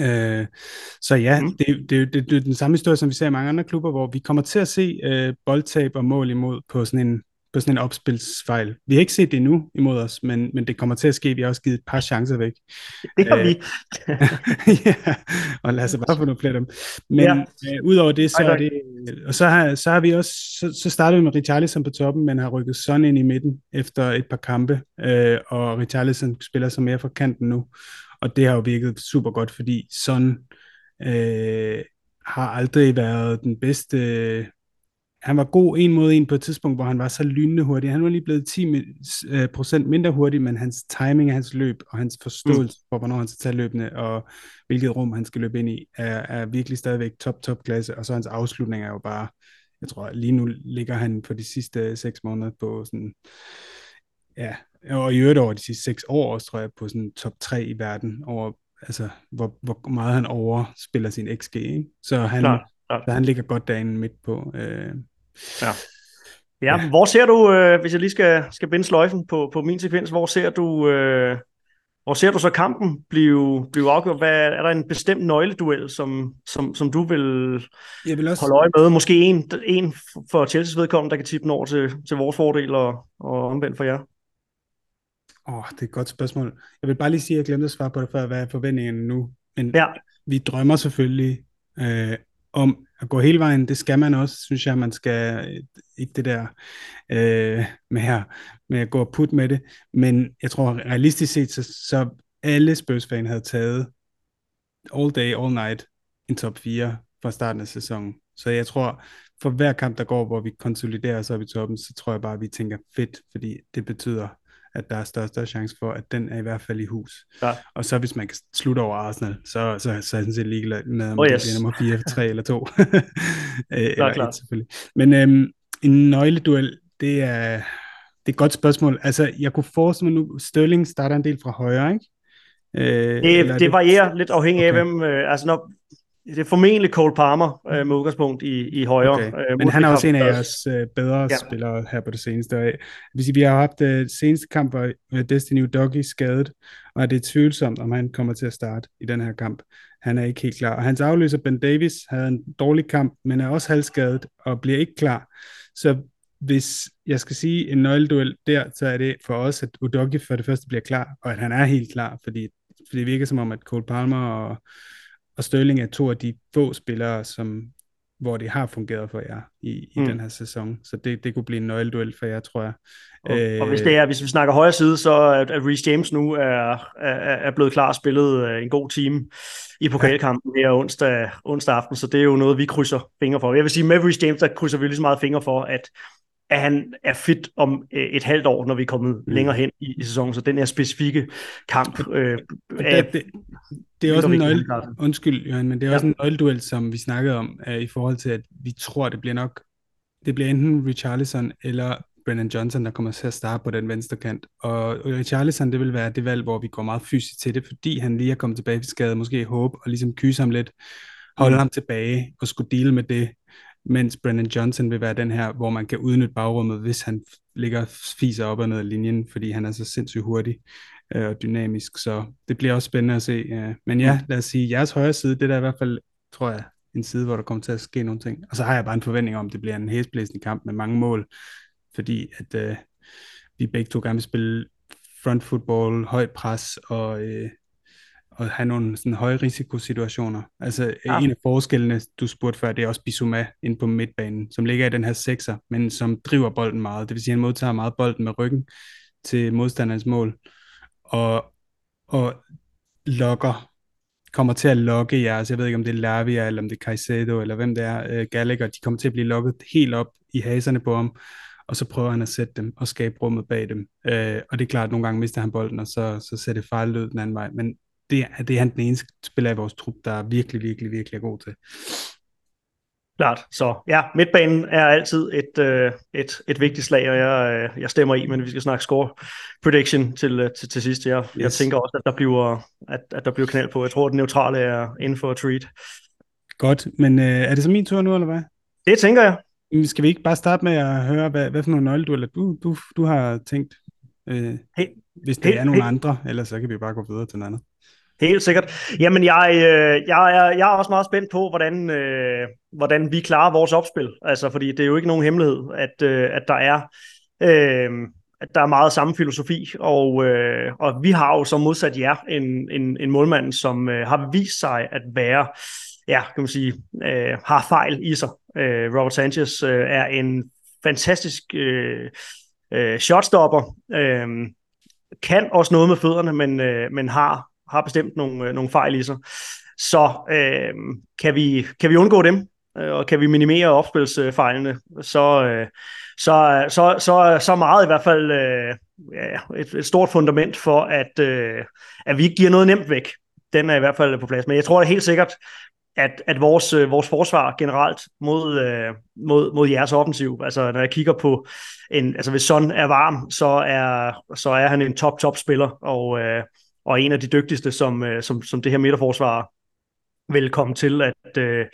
Øh, så ja, mm. det, det, det, det er den samme historie, som vi ser i mange andre klubber, hvor vi kommer til at se øh, boldtab og mål imod på sådan en på sådan en opspilsfejl. Vi har ikke set det endnu imod os, men, men det kommer til at ske. Vi har også givet et par chancer væk. Det har vi. (laughs) ja, og lad os bare få nogle flere af dem. Men ja. øh, udover det, så er det, og så har, så har vi også, så, så startede vi med Richarlison på toppen, men har rykket Son ind i midten efter et par kampe, øh, og Richarlison spiller så mere fra kanten nu, og det har jo virket super godt, fordi Son øh, har aldrig været den bedste han var god en mod en på et tidspunkt, hvor han var så lynende hurtig. Han var lige blevet 10% øh, mindre hurtig, men hans timing af hans løb og hans forståelse for, hvornår han skal tage løbende og hvilket rum han skal løbe ind i, er, er virkelig stadigvæk top, top klasse. Og så hans afslutning er jo bare, jeg tror lige nu ligger han på de sidste seks måneder på sådan, ja, og i øvrigt over de sidste seks år også, tror jeg, på sådan top 3 i verden over altså, hvor, hvor meget han overspiller sin XG. Ikke? Så han, klar, klar. Så han ligger godt derinde midt på. Øh, ja. Ja, ja, hvor ser du, øh, hvis jeg lige skal, skal binde sløjfen på, på min sekvens, hvor ser du, øh, hvor ser du så kampen blive, blive afgjort? Hvad, er der en bestemt nøgleduel, som, som, som du vil, jeg vil også... holde øje med? Måske en, en for Chelsea's vedkommende, der kan tippe den over til, til vores fordel og, og omvendt for jer? Åh, oh, det er et godt spørgsmål. Jeg vil bare lige sige, at jeg glemte at svare på det før, hvad er forventningen nu? Men ja. vi drømmer selvfølgelig øh, om at gå hele vejen. Det skal man også, synes jeg, man skal ikke det der øh, med her, med at gå og putte med det. Men jeg tror realistisk set, så, så alle spurs havde taget all day, all night en top 4 fra starten af sæsonen. Så jeg tror, for hver kamp, der går, hvor vi konsoliderer os op i toppen, så tror jeg bare, at vi tænker fedt, fordi det betyder, at der er større, større chance for, at den er i hvert fald i hus. Ja. Og så hvis man kan slutte over Arsenal, så, så, så er jeg sådan set ligeglad med, om oh, yes. det bliver nummer 4, 3 eller 2. eller (laughs) klar. 1, selvfølgelig. Men øhm, en nøgleduel, det er, det er et godt spørgsmål. Altså, jeg kunne forestille mig nu, Sterling starter en del fra højre, ikke? Øh, det, det, det varierer lidt afhængig okay. af, hvem... Øh, altså, når, det er formentlig Cole Palmer øh, med udgangspunkt i, i højre. Okay. Øh, Men han er også en af jeres øh, bedre ja. spillere her på det seneste. Og, hvis vi har haft øh, seneste kamp, hvor øh, Destiny Doggy skadet, og det er tvivlsomt, om han kommer til at starte i den her kamp. Han er ikke helt klar. Og hans afløser Ben Davis havde en dårlig kamp, men er også halvskadet og bliver ikke klar. Så hvis jeg skal sige en nøgleduel der, så er det for os, at Udogi for det første bliver klar, og at han er helt klar, fordi, fordi det virker som om, at Cole Palmer og og Sterling er to af de få spillere, som, hvor det har fungeret for jer i, i mm. den her sæson. Så det, det kunne blive en nøgleduel for jer, tror jeg. Og, øh, og hvis, det er, hvis vi snakker højre side, så at, at Reece James nu er, er, er blevet klar og spillet øh, en god team i pokalkampen her onsdag, onsdag aften, så det er jo noget, vi krydser fingre for. Jeg vil sige, med Reece James, der krydser vi lige så meget fingre for, at at han er fit om øh, et halvt år, når vi er kommet mm. længere hen i, i sæsonen. Så den her specifikke kamp... Øh, er, det, det, det er også en nøgle... Undskyld, Jørgen, men det er ja. også en nøgleduel, som vi snakkede om, uh, i forhold til, at vi tror, det bliver nok... Det bliver enten Richarlison eller Brennan Johnson, der kommer til at starte på den venstre kant. Og Richarlison, det vil være det valg, hvor vi går meget fysisk til det, fordi han lige er kommet tilbage fra skade, måske håb, og ligesom kyse ham lidt, holde mm. ham tilbage og skulle dele med det, mens Brennan Johnson vil være den her, hvor man kan udnytte bagrummet, hvis han ligger fiser op og ned af linjen, fordi han er så sindssygt hurtig øh, og dynamisk, så det bliver også spændende at se. Øh. Men ja, lad os sige, jeres højre side, det er i hvert fald, tror jeg, en side, hvor der kommer til at ske nogle ting. Og så har jeg bare en forventning om, at det bliver en hæsblæsende kamp med mange mål, fordi at øh, vi begge to gerne vil spille front football, højt pres og øh, at have nogle sådan høje risikosituationer. Altså ja. en af forskellene, du spurgte før, det er også Bissouma ind på midtbanen, som ligger i den her sekser, men som driver bolden meget. Det vil sige, at han modtager meget bolden med ryggen til modstanderens mål, og, og lokker, kommer til at lokke jeres, jeg ved ikke om det er Lavia, eller om det er Caicedo, eller hvem det er, uh, Gallagher, de kommer til at blive lokket helt op i haserne på ham, og så prøver han at sætte dem og skabe rummet bag dem. Uh, og det er klart, at nogle gange mister han bolden, og så, så ser det fejl ud den anden vej. Men det, det er han den eneste spiller i vores trup, der er virkelig, virkelig, virkelig er god til. Klart, så ja, midtbanen er altid et, øh, et, et vigtigt slag, og jeg, øh, jeg stemmer i, men vi skal snakke score prediction til, øh, til, til sidst. Jeg, yes. jeg tænker også, at der, bliver, at, at der bliver knald på. Jeg tror, at det neutrale er inden for treat. Godt, men øh, er det så min tur nu, eller hvad? Det tænker jeg. Skal vi ikke bare starte med at høre, hvad, hvad for nogle nøgle du, eller du, du, du har tænkt? Øh, hey, hvis der hey, er nogle hey. andre, ellers så kan vi bare gå videre til noget andet. Helt sikkert. Jamen, jeg, øh, jeg, er, jeg er også meget spændt på, hvordan, øh, hvordan vi klarer vores opspil. Altså, fordi det er jo ikke nogen hemmelighed, at, øh, at der er... Øh, at der er meget samme filosofi, og, øh, og vi har jo som modsat jer en, en, en målmand, som øh, har vist sig at være, ja, kan man sige, øh, har fejl i sig. Øh, Robert Sanchez øh, er en fantastisk øh, øh, shotstopper, øh, kan også noget med fødderne, men, øh, men har har bestemt nogle, øh, nogle fejl i sig. Så øh, kan, vi, kan vi undgå dem, øh, og kan vi minimere opspilsfejlene, så, øh, så, så, så, så meget i hvert fald øh, ja, et, et stort fundament for, at, øh, at vi ikke giver noget nemt væk. Den er i hvert fald på plads. Men jeg tror det helt sikkert, at, at vores, øh, vores forsvar generelt mod, øh, mod, mod jeres offensiv, altså når jeg kigger på, en, altså hvis Son er varm, så er, så er han en top, top spiller, og, øh, og en af de dygtigste, som, øh, som, som det her midterforsvar vil komme til at, øh,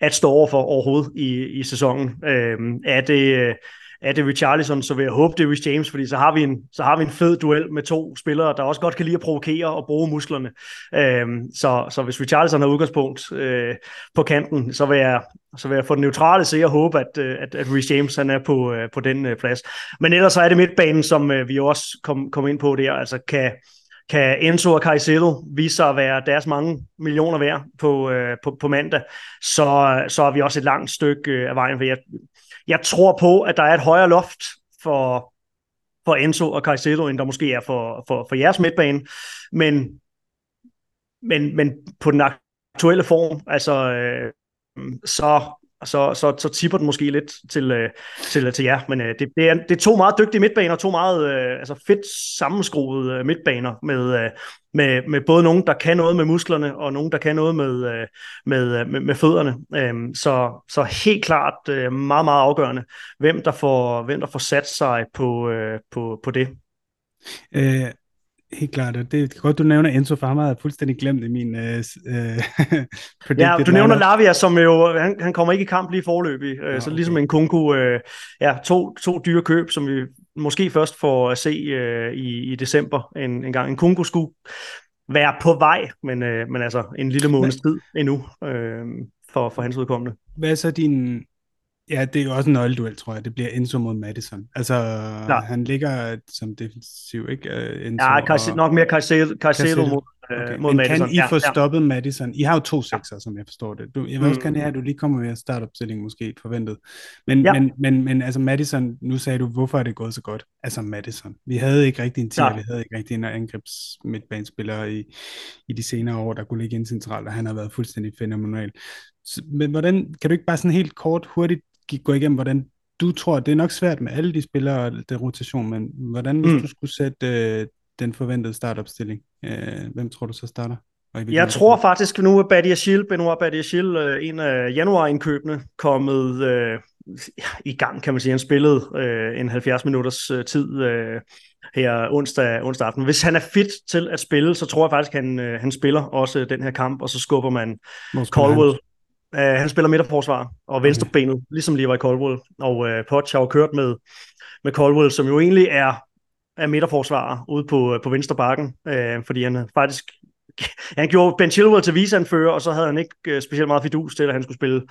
at stå over for overhovedet i, i sæsonen. Øh, er det... Øh, er det Richarlison, så vil jeg håbe, det er Rich James, fordi så har, vi en, så har vi en fed duel med to spillere, der også godt kan lide at provokere og bruge musklerne. Øhm, så, så hvis Richarlison har udgangspunkt øh, på kanten, så vil jeg, så vil jeg få den neutrale se og håbe, at, øh, at, at Rich James han er på, øh, på den øh, plads. Men ellers så er det midtbanen, som øh, vi også kom, kom ind på der. Altså kan, kan Enzo og Caicedo vise sig at være deres mange millioner værd på, øh, på, på mandag, så, så er vi også et langt stykke øh, af vejen. For jeg, jeg tror på, at der er et højere loft for, for Enzo og Caicedo, end der måske er for, for, for jeres midtbane. Men, men, men på den aktuelle form, altså, øh, så, så, så, så tipper den måske lidt til, øh, til, til jer. Men øh, det, det, er, det er to meget dygtige midtbaner, to meget øh, altså fedt sammenskruede øh, midtbaner med, øh, med, med både nogen, der kan noget med musklerne, og nogen, der kan noget med, øh, med, øh, med, med fødderne. Øh, så, så helt klart øh, meget, meget afgørende, hvem der får, hvem der får sat sig på, øh, på, på det. Øh, Helt klart, og det er godt, du nævner Enzo, for ham har jeg fuldstændig glemt i min... Øh, øh, (laughs) ja, du nævner Lavia, som jo, han, han kommer ikke i kamp lige forløbig, øh, ja, så ligesom en Kunku, øh, ja, to, to dyre køb, som vi måske først får at se øh, i, i december en, en gang. En Kunku skulle være på vej, men, øh, men altså en lille måneds tid endnu øh, for, for hans udkommende. Hvad er så din, Ja, det er jo også en nøgleduel, tror jeg. Det bliver Enzo mod Madison. Altså, ja. han ligger som defensiv, ikke? Uh, Enzo ja, Caicedo, og... nok mere Caicedo, Caicedo mod, øh, okay. mod Men Madison. kan I få ja, stoppet ja. Madison? I har jo to sekser, ja. som jeg forstår det. Du, jeg vil også mm. gerne have, at du lige kommer med startopstilling måske forventet. Men, ja. men, men, men altså Madison, nu sagde du, hvorfor er det gået så godt? Altså Madison. Vi havde ikke rigtig en tier, ja. vi havde ikke rigtig en angrebs midtbanespiller i, i de senere år, der kunne ligge ind centralt, og han har været fuldstændig fænomenal. Men hvordan, kan du ikke bare sådan helt kort, hurtigt gå igennem, hvordan du tror, det er nok svært med alle de spillere og det rotation, men hvordan hvis mm. du skulle sætte øh, den forventede startopstilling, øh, hvem tror du så starter? Jeg tror det? faktisk nu, at Badiashil, Benoit Badiashil, øh, en af januarindkøbene, kommet øh, i gang, kan man sige. Han spillede øh, en 70 minutters øh, tid øh, her onsdag, onsdag aften. Hvis han er fit til at spille, så tror jeg faktisk, at han, øh, han spiller også den her kamp, og så skubber man Caldwell Uh, han spiller midterforsvar og venstrebenet, okay. ligesom Levi Caldwell. Og uh, Potts har jo kørt med, med Caldwell, som jo egentlig er, er midterforsvarer ude på, på venstre bakken, uh, fordi han faktisk (laughs) han gjorde Ben Chilwell til viseanfører, og så havde han ikke uh, specielt meget fidus til, at han skulle spille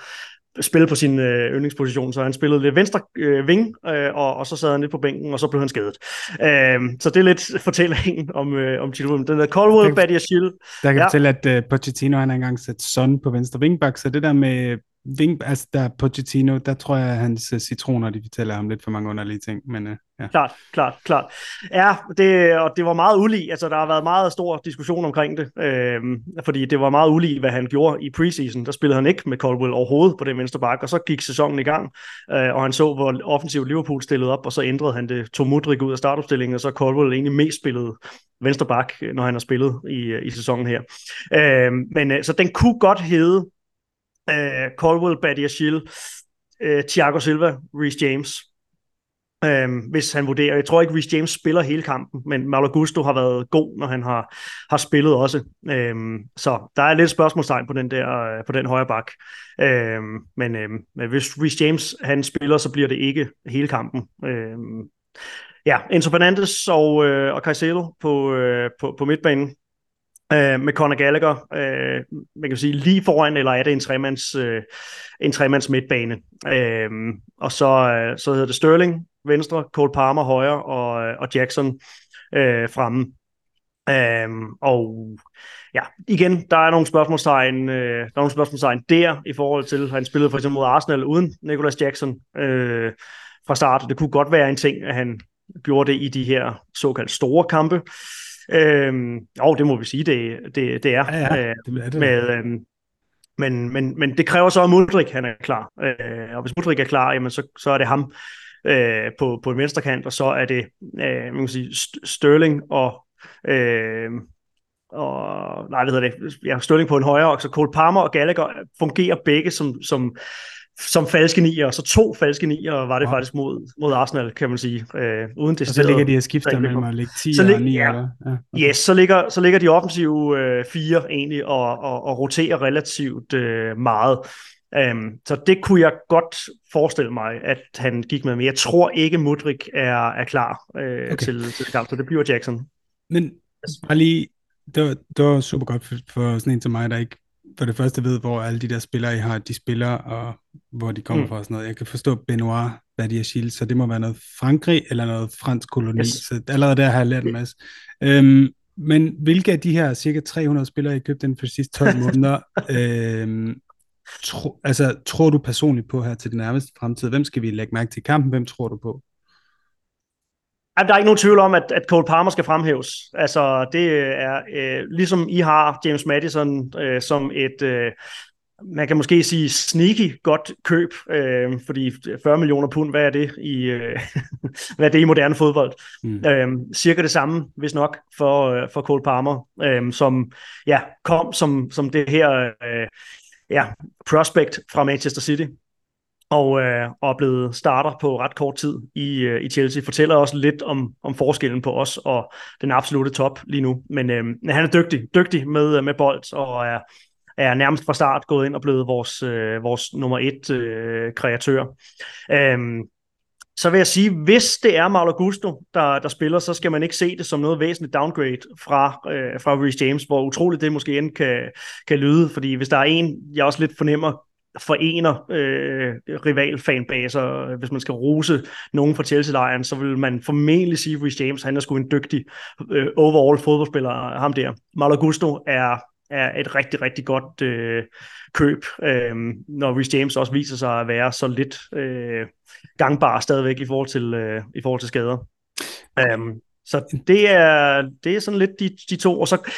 spille på sin øh, yndlingsposition, så han spillede lidt venstre øh, ving, øh, og, og så sad han lidt på bænken, og så blev han skadet. Øh, så det er lidt (laughs) fortællingen om, øh, om Chilwell. Den der Colwell, Badiashil. Der kan ja. fortælle, at uh, Pochettino han har engang sat Son på venstre vingbak, så det der med Ving, altså der Pochettino, der tror jeg, at hans øh, citroner, de fortæller ham lidt for mange underlige ting, men uh, ja. Klart, klart, klart. Ja, det, og det var meget ulig, altså der har været meget stor diskussion omkring det, øh, fordi det var meget ulig, hvad han gjorde i preseason. Der spillede han ikke med Caldwell overhovedet på den venstre bakke, og så gik sæsonen i gang, øh, og han så, hvor offensivt Liverpool stillede op, og så ændrede han det, tog Mudrik ud af startopstillingen, og så Caldwell egentlig mest spillede venstre bak, øh, når han har spillet i, i sæsonen her. Øhm, øh, men så den kunne godt hedde øh, Colwell, Badiashil, øh, Thiago Silva, Reece James, øh, hvis han vurderer. Jeg tror ikke, Reece James spiller hele kampen, men Malo Gusto har været god, når han har, har spillet også. Øh, så der er lidt spørgsmålstegn på den der øh, på den højre bak. Øh, men, øh, men hvis Reece James han spiller, så bliver det ikke hele kampen. Øh, ja, Enzo Fernandes og, øh, og Caicedo på, øh, på, på midtbanen øh, med Conor Gallagher, øh, man kan sige lige foran, eller er det en tremands, øh, en tremands midtbane. Øh, og så, øh, så hedder det Sterling venstre, Cole Palmer højre og, øh, og Jackson øh, fremme. Øh, og ja, igen, der er nogle spørgsmålstegn, øh, der er nogle spørgsmålstegn der i forhold til, han spillede for eksempel mod Arsenal uden Nicolas Jackson øh, fra start. Det kunne godt være en ting, at han gjorde det i de her såkaldt store kampe. Øhm, og det må vi sige, det, det, det er. Ja, ja, det er det. Med, øhm, men, men, men det kræver så, at Mudrik han er klar. Øh, og hvis Mudrik er klar, jamen så, så er det ham øh, på, på venstre kant, og så er det øh, man kan sige, Sterling og øh, og nej, hvad hedder det, ja, Sterling på en højre, og så Cole Palmer og Gallagher fungerer begge som, som, som falske nier, så to falske nier var det ja. faktisk mod, mod Arsenal, kan man sige, øh, uden det. Og så ligger de og skifter mellem at ligge 10 så og 9, ja, eller? Ja, okay. Yes, så ligger, så ligger de offensive øh, fire egentlig og, og, og roterer relativt øh, meget. Um, så det kunne jeg godt forestille mig, at han gik med, men jeg tror ikke, Mudrik er, er klar øh, okay. til, til kamp, så det bliver Jackson. Men bare lige, det var, det var super godt for, for sådan en som mig, der ikke for det første ved, hvor alle de der spillere, I har, de spiller, og hvor de kommer mm. fra og sådan noget. Jeg kan forstå Benoit Badiachil, så det må være noget Frankrig eller noget fransk koloni, yes. så allerede der har jeg lært en masse. Øhm, men hvilke af de her cirka 300 spillere, I købte inden for de sidste 12 (laughs) måneder, øhm, tro, altså, tror du personligt på her til den nærmeste fremtid? Hvem skal vi lægge mærke til i kampen? Hvem tror du på? Der er ikke nogen tvivl om, at, at Cole Palmer skal fremhæves. Altså, det er øh, ligesom I har James Madison øh, som et, øh, man kan måske sige sneaky godt køb, øh, fordi 40 millioner pund, hvad er det i, øh, (laughs) hvad er det i moderne fodbold? Mm. Øh, cirka det samme, hvis nok, for, øh, for Cole Palmer, øh, som ja, kom som, som det her øh, ja, prospect fra Manchester City og, øh, og er blevet starter på ret kort tid i, øh, i Chelsea. Fortæller også lidt om, om forskellen på os og den absolute top lige nu. Men øh, han er dygtig, dygtig med, øh, med bold og er, er nærmest fra start gået ind og blevet vores, øh, vores nummer et øh, kreatør. Øh, så vil jeg sige, hvis det er Mauro Gusto, der, der spiller, så skal man ikke se det som noget væsentligt downgrade fra, øh, fra Reece James, hvor utroligt det måske end kan, kan lyde, fordi hvis der er en, jeg også lidt fornemmer, forener øh, rivalfanbaser. Hvis man skal rose nogen fra Chelsea-lejren, så vil man formentlig sige, at Reece James han er sgu en dygtig øh, overall fodboldspiller, ham der. Malo Gusto er er et rigtig, rigtig godt øh, køb, øh, når Reece James også viser sig at være så lidt øh, gangbar stadigvæk i forhold til, øh, i forhold til skader. Um, så det er, det er sådan lidt de, de to. Og så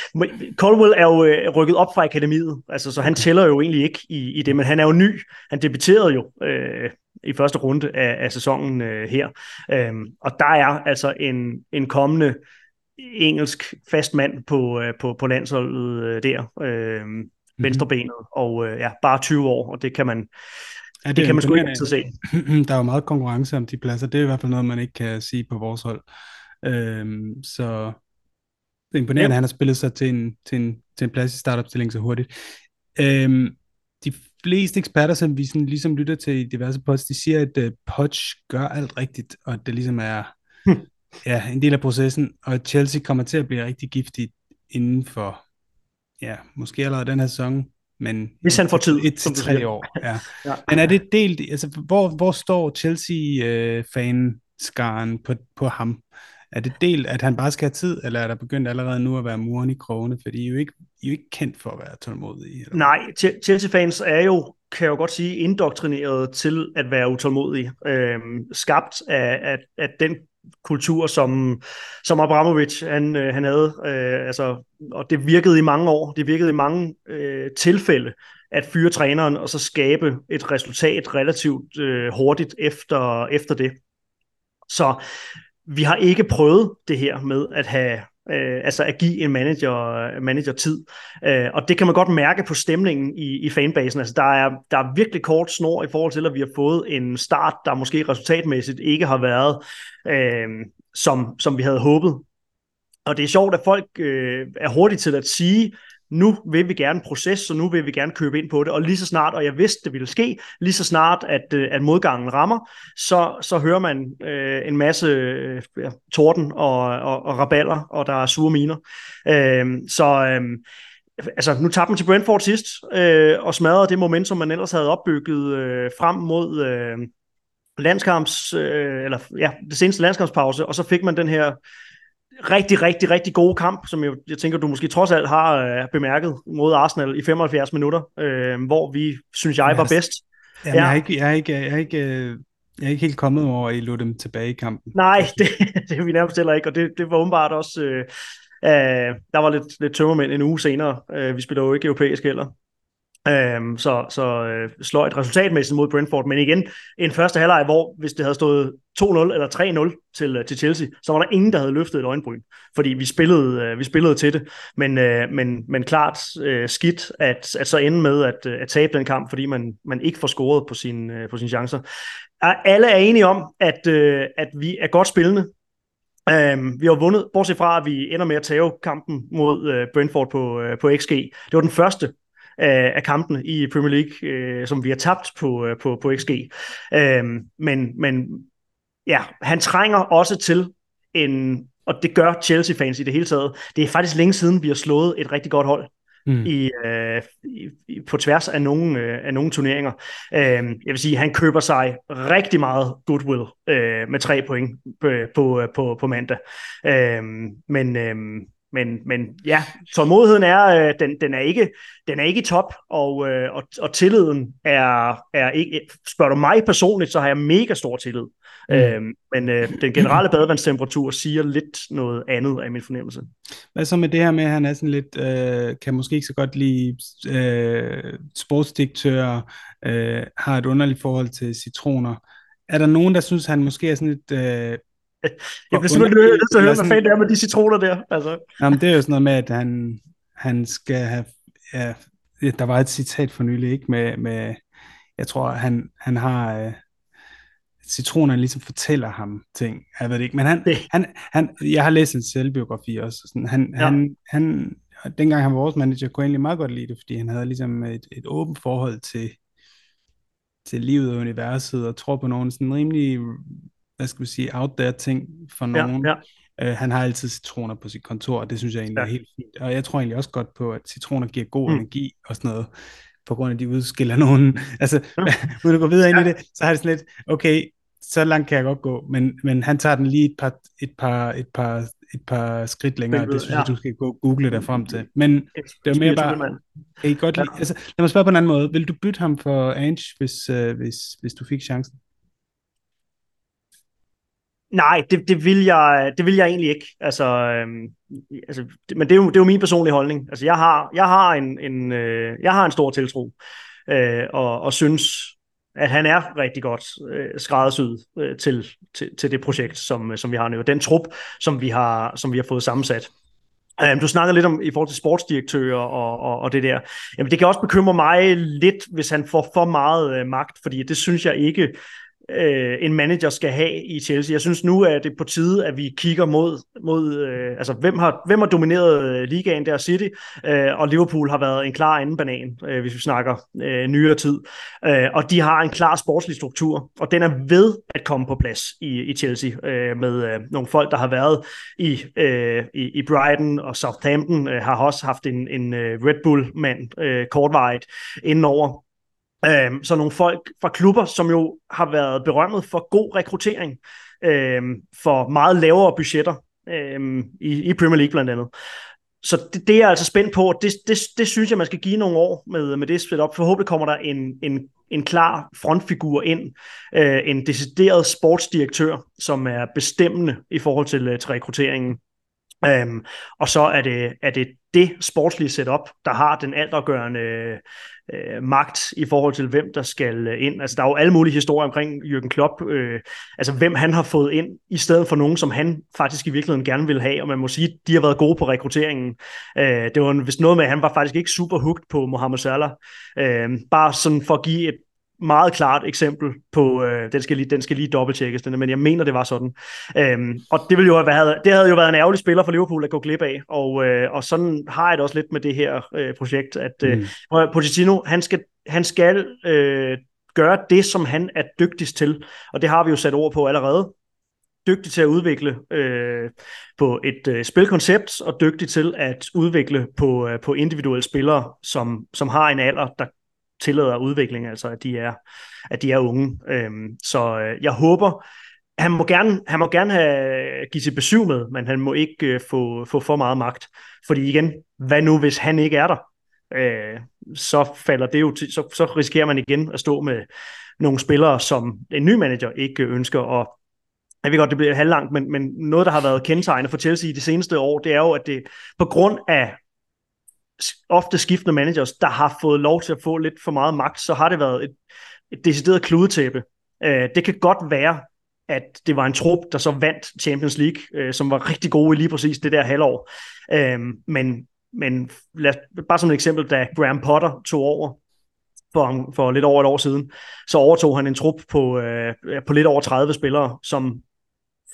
Colwell er jo øh, rykket op fra akademiet, altså, så han tæller jo egentlig ikke i, i det, men han er jo ny. Han debuterede jo øh, i første runde af, af sæsonen øh, her. Um, og der er altså en, en kommende engelsk fast mand på, øh, på, på landsholdet øh, der, øh, mm-hmm. venstrebenet, og øh, ja, bare 20 år, og det kan man, ja, det, det kan man sgu ikke altid se. (clears throat) Der er jo meget konkurrence om de pladser, det er i hvert fald noget, man ikke kan sige på vores hold. Øhm, så det er imponerende, ja. at han har spillet sig til en, til en, til en plads i startopstilling så hurtigt. Øhm, de fleste eksperter, som vi sådan ligesom lytter til i diverse pods, de siger, at uh, Poch gør alt rigtigt, og at det ligesom er hm. (laughs) ja, en del af processen, og Chelsea kommer til at blive rigtig giftig inden for, ja, måske allerede den her sæson, men hvis han får tid, et til tre år. Ja. (laughs) ja. Men er det delt, altså hvor, hvor står Chelsea-fan-skaren øh, på, på ham? Er det delt, at han bare skal have tid, eller er der begyndt allerede nu at være muren i krogene? For I er jo ikke, I er jo ikke kendt for at være tålmodige. Eller? Nej, Chelsea-fans er jo, kan jeg jo godt sige, indoktrineret til at være utålmodige. Øhm, skabt af, af, af den kultur, som, som Abramovic han, øh, han havde. Øh, altså, og det virkede i mange år. Det virkede i mange øh, tilfælde at fyre træneren og så skabe et resultat relativt øh, hurtigt efter, efter det. Så vi har ikke prøvet det her med at have øh, altså at give en manager, manager tid. Øh, og det kan man godt mærke på stemningen i, i fanbasen. Altså, der, er, der er virkelig kort snor i forhold til, at vi har fået en start, der måske resultatmæssigt ikke har været, øh, som, som vi havde håbet. Og det er sjovt, at folk øh, er hurtige til at sige, nu vil vi gerne proces, så nu vil vi gerne købe ind på det, og lige så snart, og jeg vidste, det ville ske, lige så snart, at, øh, at modgangen rammer, så, så hører man øh, en masse øh, torden og, og, og raballer, og der er sure miner. Øh, så øh, altså, nu tabte man til Brentford sidst, øh, og smadrede det momentum, man ellers havde opbygget øh, frem mod øh, landskamps, øh, eller ja, det seneste landskampspause, og så fik man den her rigtig, rigtig, rigtig gode kamp, som jeg, jeg tænker, du måske trods alt har øh, bemærket mod Arsenal i 75 minutter, øh, hvor vi, synes jeg, var bedst. Jamen, ja. jeg, er ikke, jeg, er ikke, jeg, er ikke, jeg er ikke helt kommet over, at I lå dem tilbage i kampen. Nej, (laughs) det, det er vi nærmest heller ikke, og det, det var åbenbart også... Øh, øh, der var lidt, lidt tømmermænd en uge senere. Øh, vi spiller jo ikke europæisk heller. Øhm, så så øh, slår et resultatmæssigt mod Brentford, men igen, en første halvleg, hvor hvis det havde stået 2-0 eller 3-0 til, øh, til Chelsea, så var der ingen, der havde løftet et øjenbryn, fordi vi spillede, øh, vi spillede til det, men, øh, men, men klart øh, skidt, at, at så ende med at, øh, at tabe den kamp, fordi man, man ikke får scoret på, sin, øh, på sine chancer. Alle er enige om, at, øh, at vi er godt spillende, Um, vi har vundet, bortset fra, at vi ender med at tage kampen mod uh, Brentford på, uh, på XG. Det var den første af, af kampene i Premier League, uh, som vi har tabt på, uh, på, på XG. Um, men, men ja, han trænger også til en, og det gør Chelsea-fans i det hele taget. Det er faktisk længe siden, vi har slået et rigtig godt hold mm. i, øh, i, på tværs af nogle, øh, af nogle turneringer. Øh, jeg vil sige, han køber sig rigtig meget goodwill øh, med tre point på, på, på, på mandag. Øh, men, øh, men, men ja, tålmodigheden er, øh, den, den er ikke, den er ikke i top, og, øh, og, og tilliden er, er ikke, spørger du mig personligt, så har jeg mega stor tillid. Mm. Øh, men øh, den generelle badevandstemperatur siger lidt noget andet af min fornemmelse. Hvad så med det her med, at han er sådan lidt, øh, kan måske ikke så godt lide øh, sportsdirektører, øh, har et underligt forhold til citroner. Er der nogen, der synes, han måske er sådan lidt... Øh, jeg bliver simpelthen nødt til at høre, hvad fanden det er med de citroner der. Altså. Jamen, det er jo sådan noget med, at han, han skal have... Ja, der var et citat for nylig, ikke? Med, med jeg tror, han, han har... Øh, citronerne ligesom fortæller ham ting. Jeg ved det ikke, men han, han, han, jeg har læst en selvbiografi også. Sådan, han, ja. han, han, dengang han var vores manager, kunne jeg egentlig meget godt lide det, fordi han havde ligesom et, et åbent forhold til, til livet og universet, og tror på nogle sådan rimelig, hvad skal vi sige, out there ting for nogen. Ja, ja. Uh, han har altid citroner på sit kontor, og det synes jeg egentlig ja. er helt fint. Og jeg tror egentlig også godt på, at citroner giver god mm. energi og sådan noget på grund af, at de udskiller nogen. (laughs) Altså, ja. (laughs) uden at gå videre ind ja. i det, så har det sådan lidt, okay, så langt kan jeg godt gå, men, men han tager den lige et par, et par, et par, et par skridt længere. Det synes ja. jeg, du skal gå google dig frem til. Men det er mere bare, kan I godt lide, altså, lad mig spørge på en anden måde. Vil du bytte ham for Ange, hvis, uh, hvis, hvis du fik chancen? Nej, det, det, vil jeg, det vil jeg egentlig ikke. Altså, øhm, altså, det, men det er, jo, det er jo min personlige holdning. Altså, jeg har, jeg har en, en, øh, jeg har en stor tiltro, øh, og, og synes, at han er rigtig godt øh, skræddersyet øh, til, til, til det projekt, som, øh, som vi har nu. Den trup, som vi har, som vi har fået sammensat. Um, du snakker lidt om i forhold til sportsdirektører og, og, og det der. Jamen, det kan også bekymre mig lidt, hvis han får for meget øh, magt, fordi det synes jeg ikke, øh, en manager skal have i Chelsea. Jeg synes nu, at det er på tide, at vi kigger mod, mod øh, altså hvem har, hvem har domineret øh, ligaen der City, øh, og Liverpool har været en klar anden banan, øh, hvis vi snakker øh, nyere tid. Øh, og de har en klar sportslig struktur, og den er ved at komme på plads i, i Chelsea, øh, med øh, nogle folk, der har været i, øh, i, i Brighton og Southampton, øh, har også haft en, en øh, Red Bull-mand øh, kortvarigt indenover. Øhm, så nogle folk fra klubber, som jo har været berømmet for god rekruttering, øhm, for meget lavere budgetter øhm, i, i Premier League blandt andet. Så det, det er jeg altså spændt på, og det, det, det synes jeg, man skal give nogle år med, med det setup. Forhåbentlig kommer der en, en, en klar frontfigur ind, øh, en decideret sportsdirektør, som er bestemmende i forhold til, øh, til rekrutteringen. Øhm, og så er det, er det det sportslige setup, der har den altafgørende øh, magt i forhold til, hvem der skal ind. Altså, der er jo alle mulige historier omkring Jürgen Klopp, øh, altså hvem han har fået ind, i stedet for nogen, som han faktisk i virkeligheden gerne vil have, og man må sige, de har været gode på rekrutteringen. Øh, det var vist noget med, at han var faktisk ikke super hooked på Mohamed Salah. Øh, bare sådan for at give et meget klart eksempel på, øh, den, skal lige, den skal lige dobbelttjekkes, den, men jeg mener, det var sådan. Øhm, og det, ville jo have, været, det havde jo været en ærgerlig spiller for Liverpool at gå glip af, og, øh, og sådan har jeg det også lidt med det her øh, projekt, at øh, mm. Pochettino, han skal, han skal øh, gøre det, som han er dygtigst til, og det har vi jo sat ord på allerede, dygtig til at udvikle øh, på et øh, spilkoncept, og dygtig til at udvikle på, øh, på individuelle spillere, som, som har en alder, der tillader udvikling, altså at de er, at de er unge. Øhm, så øh, jeg håber, han må gerne, han må gerne have give sit besøg med, men han må ikke øh, få, få for meget magt. Fordi igen, hvad nu hvis han ikke er der? Øh, så falder det jo til, så, så risikerer man igen at stå med nogle spillere, som en ny manager ikke ønsker og jeg ved godt, det bliver halvlangt, men, men noget, der har været kendetegnet for Chelsea i de seneste år, det er jo, at det på grund af ofte skiftende managers, der har fået lov til at få lidt for meget magt, så har det været et, et decideret kludetæppe. Øh, det kan godt være, at det var en trup, der så vandt Champions League, øh, som var rigtig gode i lige præcis det der halvår. Øh, men men lad, bare som et eksempel, da Graham Potter tog over for, for lidt over et år siden, så overtog han en trup på, øh, på lidt over 30 spillere, som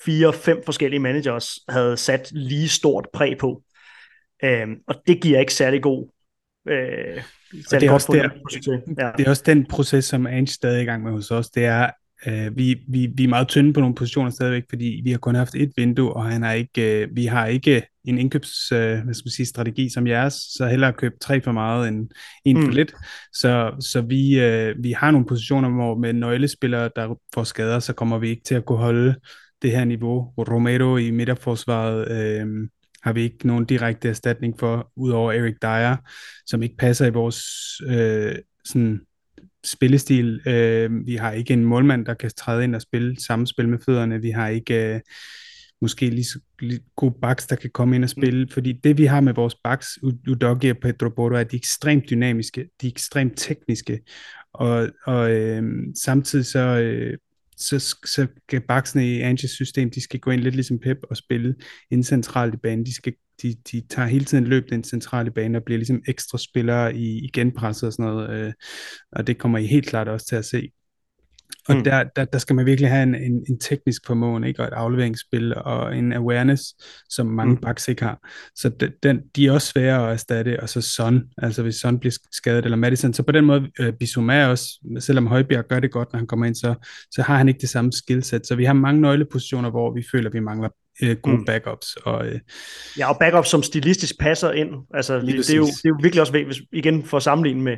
fire-fem forskellige managers havde sat lige stort præg på. Øh, og det giver ikke særlig god øh, det er, også der, ja. det er også den proces, som Ange stadig er i gang med hos os. Det er, øh, vi, vi, vi er meget tynde på nogle positioner stadigvæk, fordi vi har kun haft et vindue, og han har ikke, øh, vi har ikke en indkøbs, øh, hvad skal man sige, strategi som jeres, så hellere købe tre for meget end en for mm. lidt. Så, så vi, øh, vi har nogle positioner, hvor med nøglespillere, der får skader, så kommer vi ikke til at kunne holde det her niveau. Romero i midterforsvaret øh, har vi ikke nogen direkte erstatning for, udover Erik Dyer, som ikke passer i vores øh, sådan spillestil. Øh, vi har ikke en målmand, der kan træde ind og spille samme spil med fødderne. Vi har ikke øh, måske lige så lige gode backs, der kan komme ind og spille. Mm. Fordi det, vi har med vores backs, Udogi og Pedro Porto, er, at de er ekstremt dynamiske, de er ekstremt tekniske. Og, og øh, samtidig så, øh, så, så skal baksene i Anges system, de skal gå ind lidt ligesom Pep og spille ind central i banen. De skal de, de tager hele tiden løb den centrale bane og bliver ligesom ekstra spillere i, i genpresset og sådan noget, øh, og det kommer I helt klart også til at se. Og mm. der, der, der skal man virkelig have en, en, en teknisk formåen, ikke? og et afleveringsspil, og en awareness, som mange mm. backs ikke har. Så de, den, de er også svære at erstatte, og så Son, altså hvis Son bliver skadet, eller Madison, så på den måde, øh, Bissouma også, selvom Højbjerg gør det godt, når han kommer ind, så, så har han ikke det samme skillset. Så vi har mange nøglepositioner, hvor vi føler, at vi mangler øh, gode mm. backups. Og, øh, ja, og backups, som stilistisk passer ind. Altså, det, det, er jo, det er jo virkelig også hvis, igen for at sammenligne med,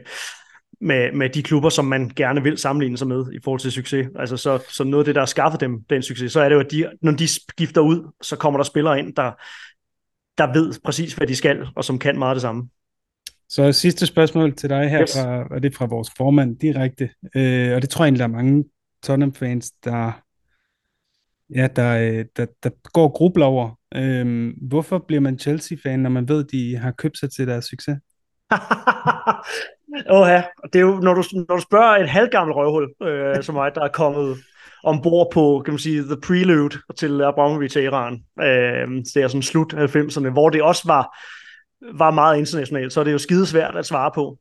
med, med de klubber, som man gerne vil sammenligne sig med i forhold til succes. Altså, så, så noget af det, der har skaffet dem den succes, så er det jo, at de, når de skifter ud, så kommer der spillere ind, der, der ved præcis, hvad de skal, og som kan meget det samme. Så sidste spørgsmål til dig her, yes. fra, og det er fra vores formand direkte, øh, og det tror jeg egentlig, der er mange Tottenham-fans, der ja, der, øh, der, der går grubler over. Øhm, hvorfor bliver man Chelsea-fan, når man ved, de har købt sig til deres succes? (laughs) Åh ja, det er jo, når du, når du spørger et halvgammelt røvhul, øh, som mig, der er kommet ombord på, kan man sige, the prelude til Abramovic til Iran. Øh, det er sådan slut 90'erne, hvor det også var, var meget internationalt, så er det jo skidesvært at svare på.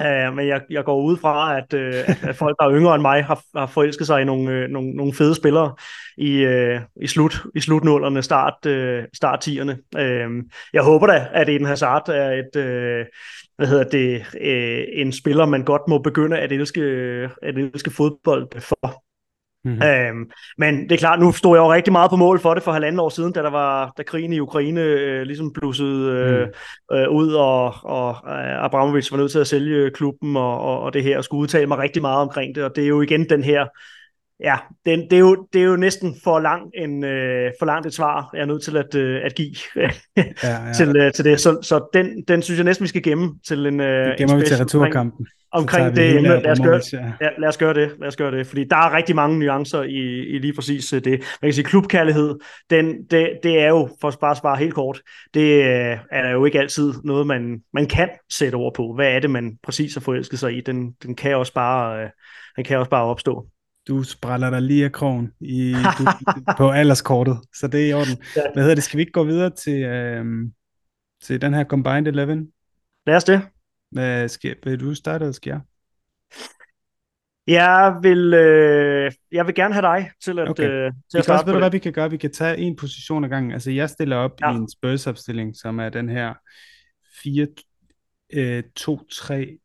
Uh, men jeg, jeg går ud fra, at, uh, at folk, der er yngre end mig, har, har forelsket sig i nogle, uh, nogle, nogle fede spillere i, uh, i, slut, i slutnullerne, start, uh, start tierne. Uh, jeg håber da, at Eden Hazard er et, uh, hvad hedder det, uh, en spiller, man godt må begynde at elske, at elske fodbold for. Mm-hmm. Øhm, men det er klart, nu stod jeg jo rigtig meget på mål for det for halvanden år siden, da der var da krigen i Ukraine øh, ligesom blussede øh, mm. øh, ud, og, og øh, Abramovic var nødt til at sælge klubben, og, og, og det her, og skulle udtale mig rigtig meget omkring det, og det er jo igen den her, ja, det, det, er, jo, det er jo næsten for, lang en, øh, for langt et svar, jeg er nødt til at, øh, at give ja, (laughs) ja. til, øh, til det, så, så den, den synes jeg næsten, vi skal gemme til en Det gemmer en vi til returkampen omkring det emne. Lad os, gøre, ja, lad os gøre det. Lad os gøre det, fordi der er rigtig mange nuancer i, i lige præcis øh, det. Man kan sige, klubkærlighed, den, det, det er jo, for at bare svare helt kort, det øh, er jo ikke altid noget, man, man kan sætte ord på. Hvad er det, man præcis har forelsket sig i? Den, den, kan, også bare, øh, den kan også bare opstå. Du spræller dig lige af krogen i, du, (laughs) på alderskortet, så det er i orden. Hvad hedder det? Skal vi ikke gå videre til, øh, til den her Combined 11? Lad os det. Hvad skal, vil du starte, eller skal jeg? Jeg vil, øh, jeg vil gerne have dig til at, okay. øh, til at starte også, du, hvad vi kan gøre? Vi kan tage en position ad gangen. Altså, jeg stiller op ja. i en Spurs-opstilling, som er den her 4, øh, 2, 3...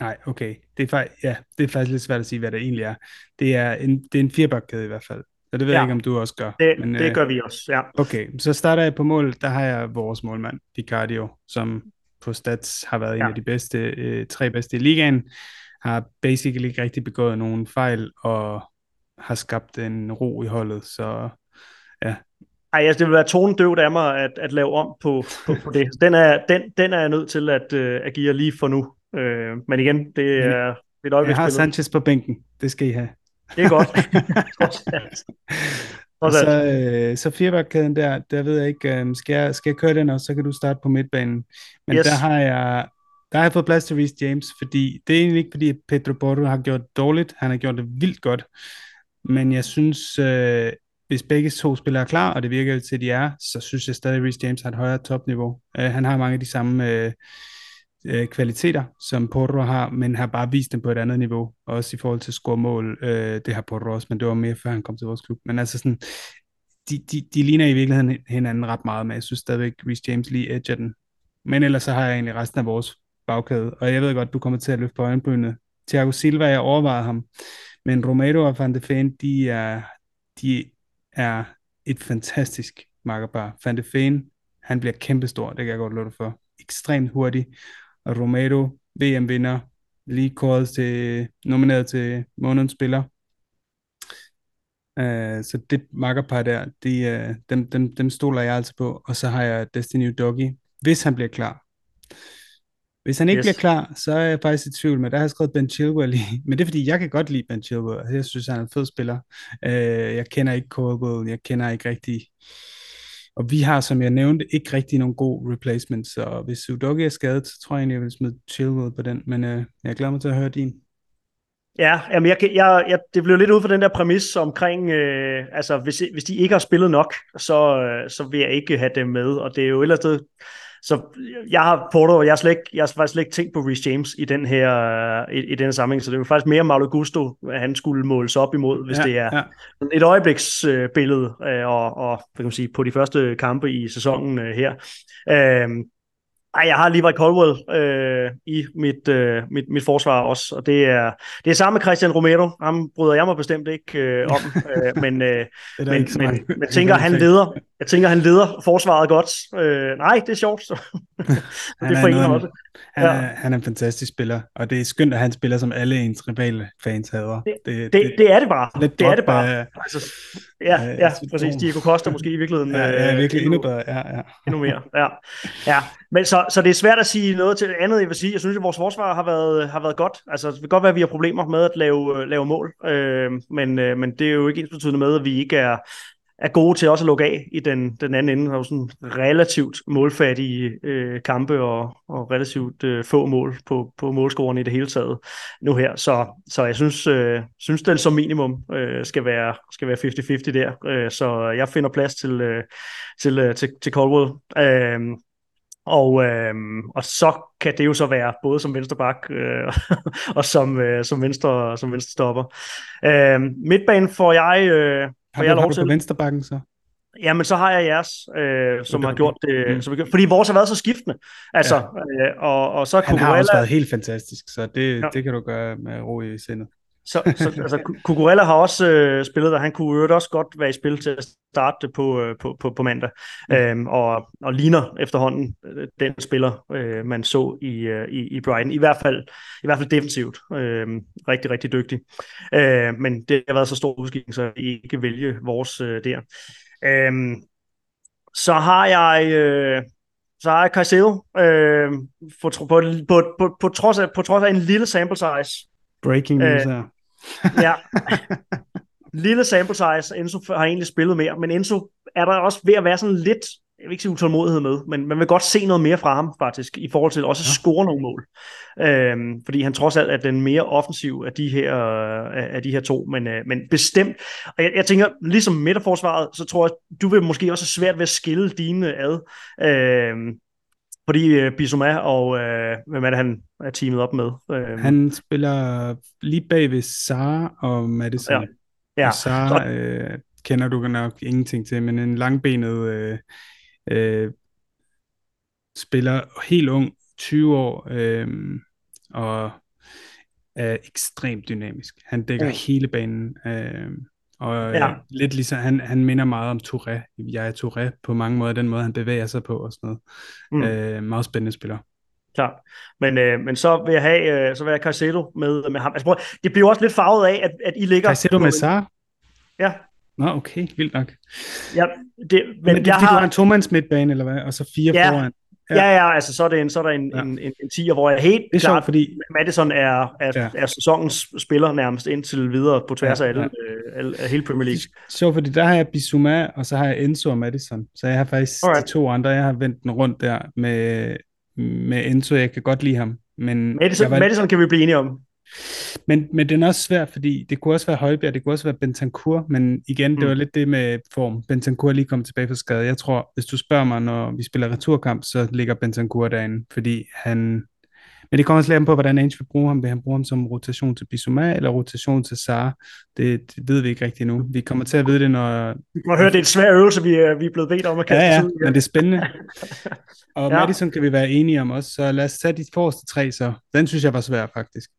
Nej, okay. Det er, faktisk, ja, det er faktisk lidt svært at sige, hvad det egentlig er. Det er en, det er en firebakkæde i hvert fald. Så det ved ja. jeg ikke, om du også gør. Det, men, det øh, gør vi også, ja. Okay, så starter jeg på mål. Der har jeg vores målmand, Picardio, som på stats har været ja. en af de bedste, øh, tre bedste i ligaen, har basically ikke rigtig begået nogen fejl, og har skabt en ro i holdet, så ja. Ej, altså, det vil være tonedøvt af mig at, at lave om på, på, på det. Den er, den, den er jeg nødt til at, uh, at give jer lige for nu. Uh, men igen, det er et øjeblik. Jeg har Sanchez på bænken, det skal I have. Det er godt. (laughs) Og så, øh, så firebakkæden der, der ved jeg ikke, øh, skal, jeg, skal jeg køre den, og så kan du starte på midtbanen. Men yes. der har jeg der har jeg fået plads til Reece James, fordi det er egentlig ikke, fordi Pedro Porto har gjort det dårligt, han har gjort det vildt godt, men jeg synes, øh, hvis begge to spillere er klar, og det virker jo til, at de er, så synes jeg stadig, at Reece James har et højere topniveau. Øh, han har mange af de samme øh, øh, kvaliteter, som Porro har, men har bare vist dem på et andet niveau, også i forhold til score-mål. Øh, det har Porro også, men det var mere før han kom til vores klub. Men altså sådan, de, de, de ligner i virkeligheden hinanden ret meget, men jeg synes stadigvæk, Reece James lige edger den. Men ellers så har jeg egentlig resten af vores bagkæde, og jeg ved godt, du kommer til at løfte på øjenbrynet. Thiago Silva, jeg overvejede ham, men Romero og Van de Ven, de er, de er et fantastisk makkerpar. Van de Ven, han bliver kæmpestor, det kan jeg godt love dig for. Ekstremt hurtig, Romero, VM-vinder, lige kåret til, nomineret til månedens spiller. Uh, så det makkerpar der, de, uh, dem, dem, dem stoler jeg altså på. Og så har jeg Destiny Doggy, hvis han bliver klar. Hvis han ikke yes. bliver klar, så er jeg faktisk i tvivl, men der har jeg skrevet Ben Chilwell i. Men det er fordi, jeg kan godt lide Ben Chilwell. Jeg synes, han er en fed spiller. Uh, jeg kender ikke Colwell, jeg kender ikke rigtig... Og vi har, som jeg nævnte, ikke rigtig nogen god replacement, så hvis Udogi er skadet, så tror jeg egentlig, jeg vil smide Chilwell på den. Men øh, jeg glæder mig til at høre din. Ja, jamen jeg, jeg, jeg, det blev lidt ud fra den der præmis omkring, øh, altså hvis, hvis de ikke har spillet nok, så, øh, så vil jeg ikke have dem med, og det er jo ellers det, så jeg har Porto, og jeg har, slet ikke, jeg har faktisk slet ikke tænkt på Reece James i den her, i, i den her sammenhæng, så det er faktisk mere Mauro Gusto, at han skulle måles op imod, hvis ja, det er ja. et øjebliksbillede, øh, og, og hvad kan man sige, på de første kampe i sæsonen øh, her. Øh, ej, jeg har Levi Colwell øh, i mit, øh, mit, mit forsvar også, og det er, det er samme med Christian Romero. Ham bryder jeg mig bestemt ikke øh, om, (laughs) øh, men, øh, men, men, men tænker, han leder, jeg tænker, han leder forsvaret godt. Øh, nej, det er sjovt. (laughs) Så. det er for også. Han, ja. er, han er en fantastisk spiller, og det er skønt, at han spiller, som alle ens rivale fans hader. Det, det, det, det er det bare. Det er det bare. Af, altså, ja, ja, ja præcis. Diego Costa måske i virkeligheden. Ja, ja øh, virkelig endnu, endnu bedre. Ja, ja. Endnu mere, ja. ja. Men så, så det er svært at sige noget til andet, jeg vil sige. Jeg synes, at vores forsvar har været, har været godt. Altså, det kan godt være, at vi har problemer med at lave, lave mål, øh, men, øh, men det er jo ikke ens betydende med, at vi ikke er er gode til også at lukke af i den, den anden ende. Der er sådan relativt målfattige øh, kampe og, og relativt øh, få mål på, på målscorerne i det hele taget nu her. Så, så jeg synes, øh, synes den som minimum øh, skal være skal være 50-50 der. Øh, så jeg finder plads til, øh, til, øh, til, til Caldwell. Øh, og, øh, og så kan det jo så være både som venstreback øh, (laughs) og som, øh, som, venstre, som venstre stopper. Øh, midtbanen får jeg... Øh, har, du, jeg har du på vensterbakken så? Jamen, så har jeg jeres, øh, som okay. har gjort det. Mm. Som, fordi vores har været så skiftende. Altså, ja. øh, og, og så Han Kukurella, har også været helt fantastisk, så det, ja. det kan du gøre med ro i sindet. Så, så altså, Kukurella har også øh, spillet, og han kunne jo også godt være i spil til at starte på, øh, på, på, på mandag, mm. øhm, og, og ligner efterhånden øh, den spiller, øh, man så i, øh, i, i Brighton, i hvert fald, i hvert fald defensivt, øh, rigtig, rigtig dygtig. Øh, men det har været så stor udskikning, så I ikke vælge vores øh, der. Øh, så har jeg... Øh, så har jeg Caicedo øh, på, på, på, på, på, trods af, på trods af en lille sample size. Breaking news øh, her (laughs) ja. Lille sample size, Enzo har egentlig spillet mere, men Enzo er der også ved at være sådan lidt, jeg vil ikke sige utålmodighed med, men man vil godt se noget mere fra ham faktisk, i forhold til også at score nogle mål. Øhm, fordi han trods alt er den mere offensiv af de her, af de her to, men, øh, men bestemt. Og jeg, jeg tænker, ligesom midterforsvaret, så tror jeg, du vil måske også have svært ved at skille dine ad. Øhm, fordi uh, Bissouma og uh, hvem er det, han er teamet op med? Uh, han spiller lige bag ved Sara og Madison. Ja. ja. Og Sara uh, kender du nok ingenting til, men en langbenet uh, uh, spiller helt ung, 20 år, uh, og er ekstremt dynamisk. Han dækker ja. hele banen. Uh, og ja. lidt ligesom, han, han minder meget om Touré. Jeg er Touré på mange måder, den måde han bevæger sig på og sådan noget. Mm. Øh, meget spændende spiller. Klart. Men, øh, men så vil jeg have, øh, så vil jeg Caicedo med, med ham. Altså, prøv, det bliver også lidt farvet af, at, at I ligger... Caicedo med Sar? Ja. Nå, okay, vildt nok. Ja, det, men, men det er fordi, har... du har en tomands midtbane, eller hvad? Og så fire ja, foran. Ja, ja, ja altså så er, det en, så er der en, ja. en, en, en tiger, hvor jeg helt det er klart, sjovt, fordi... Madison er, er, Ja. er sæsonens spiller nærmest indtil videre på tværs Ja, af, alle, ja. øh, af hele Premier League. Sjovt, fordi der har jeg Bissouma, og så har jeg Enzo og Madison. Så jeg har faktisk Alright. de to andre, jeg har vendt den rundt der med, med Enzo. Jeg kan godt lide ham. Men, Madison, var, Madison kan vi blive enige om. Men, men den er også svær, fordi det kunne også være Højbjerg, det kunne også være Bentancur, men igen, det Mm. var lidt det med form. Bentancur lige kommet tilbage fra skade. Jeg tror, hvis du spørger mig, når vi spiller returkamp, så ligger Bentancur derinde, fordi han... Men det kommer også lidt an på, hvordan Ange vil bruge ham. Vil han bruge ham som rotation til Bissouma, eller rotation til Sar? Det, det ved vi ikke rigtigt nu. Vi kommer til at vide det, når, må høre, det er en svær øvelse, vi er, vi er blevet bedt om at kaste Ja, ja, ud men det er spændende. (laughs) Og ja. Madison kan vi være enige om også, så lad os tage de forreste tre så. Den synes jeg var svær, faktisk.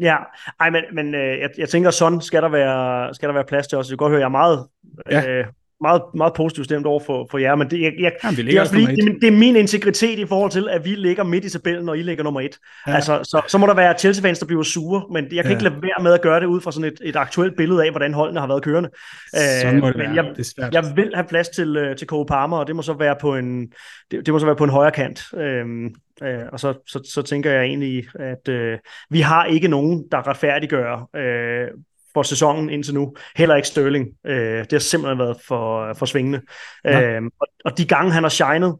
Ja, ej, men, men øh, jeg, jeg tænker, sådan skal der være, skal der være plads til os. Jeg kan godt høre, jeg er meget, Ja. øh, meget, meget positivt stemt over for, for jer, men det, jeg, jeg, Jamen, det er også fordi, det, min- det er min integritet i forhold til, at vi ligger midt i tabellen, og I ligger nummer et. Ja. Altså, så, så må der være Chelsea-fans, der bliver sure, men jeg kan Ja. ikke lade være med at gøre det ud fra sådan et, et aktuelt billede af, hvordan holdene har været kørende. Sådan må det men være. jeg, det er jeg vil have plads til, øh, til Cole Palmer, og det må så være på en, det, det må så være på en højre kant. Øhm, øh, og så, så, så tænker jeg egentlig, at øh, vi har ikke nogen, der retfærdiggør øh, for sæsonen indtil nu. Heller ikke Sterling. Øh, det har simpelthen været for, for svingende. Nå. Øhm, og, og de gange, han har shined,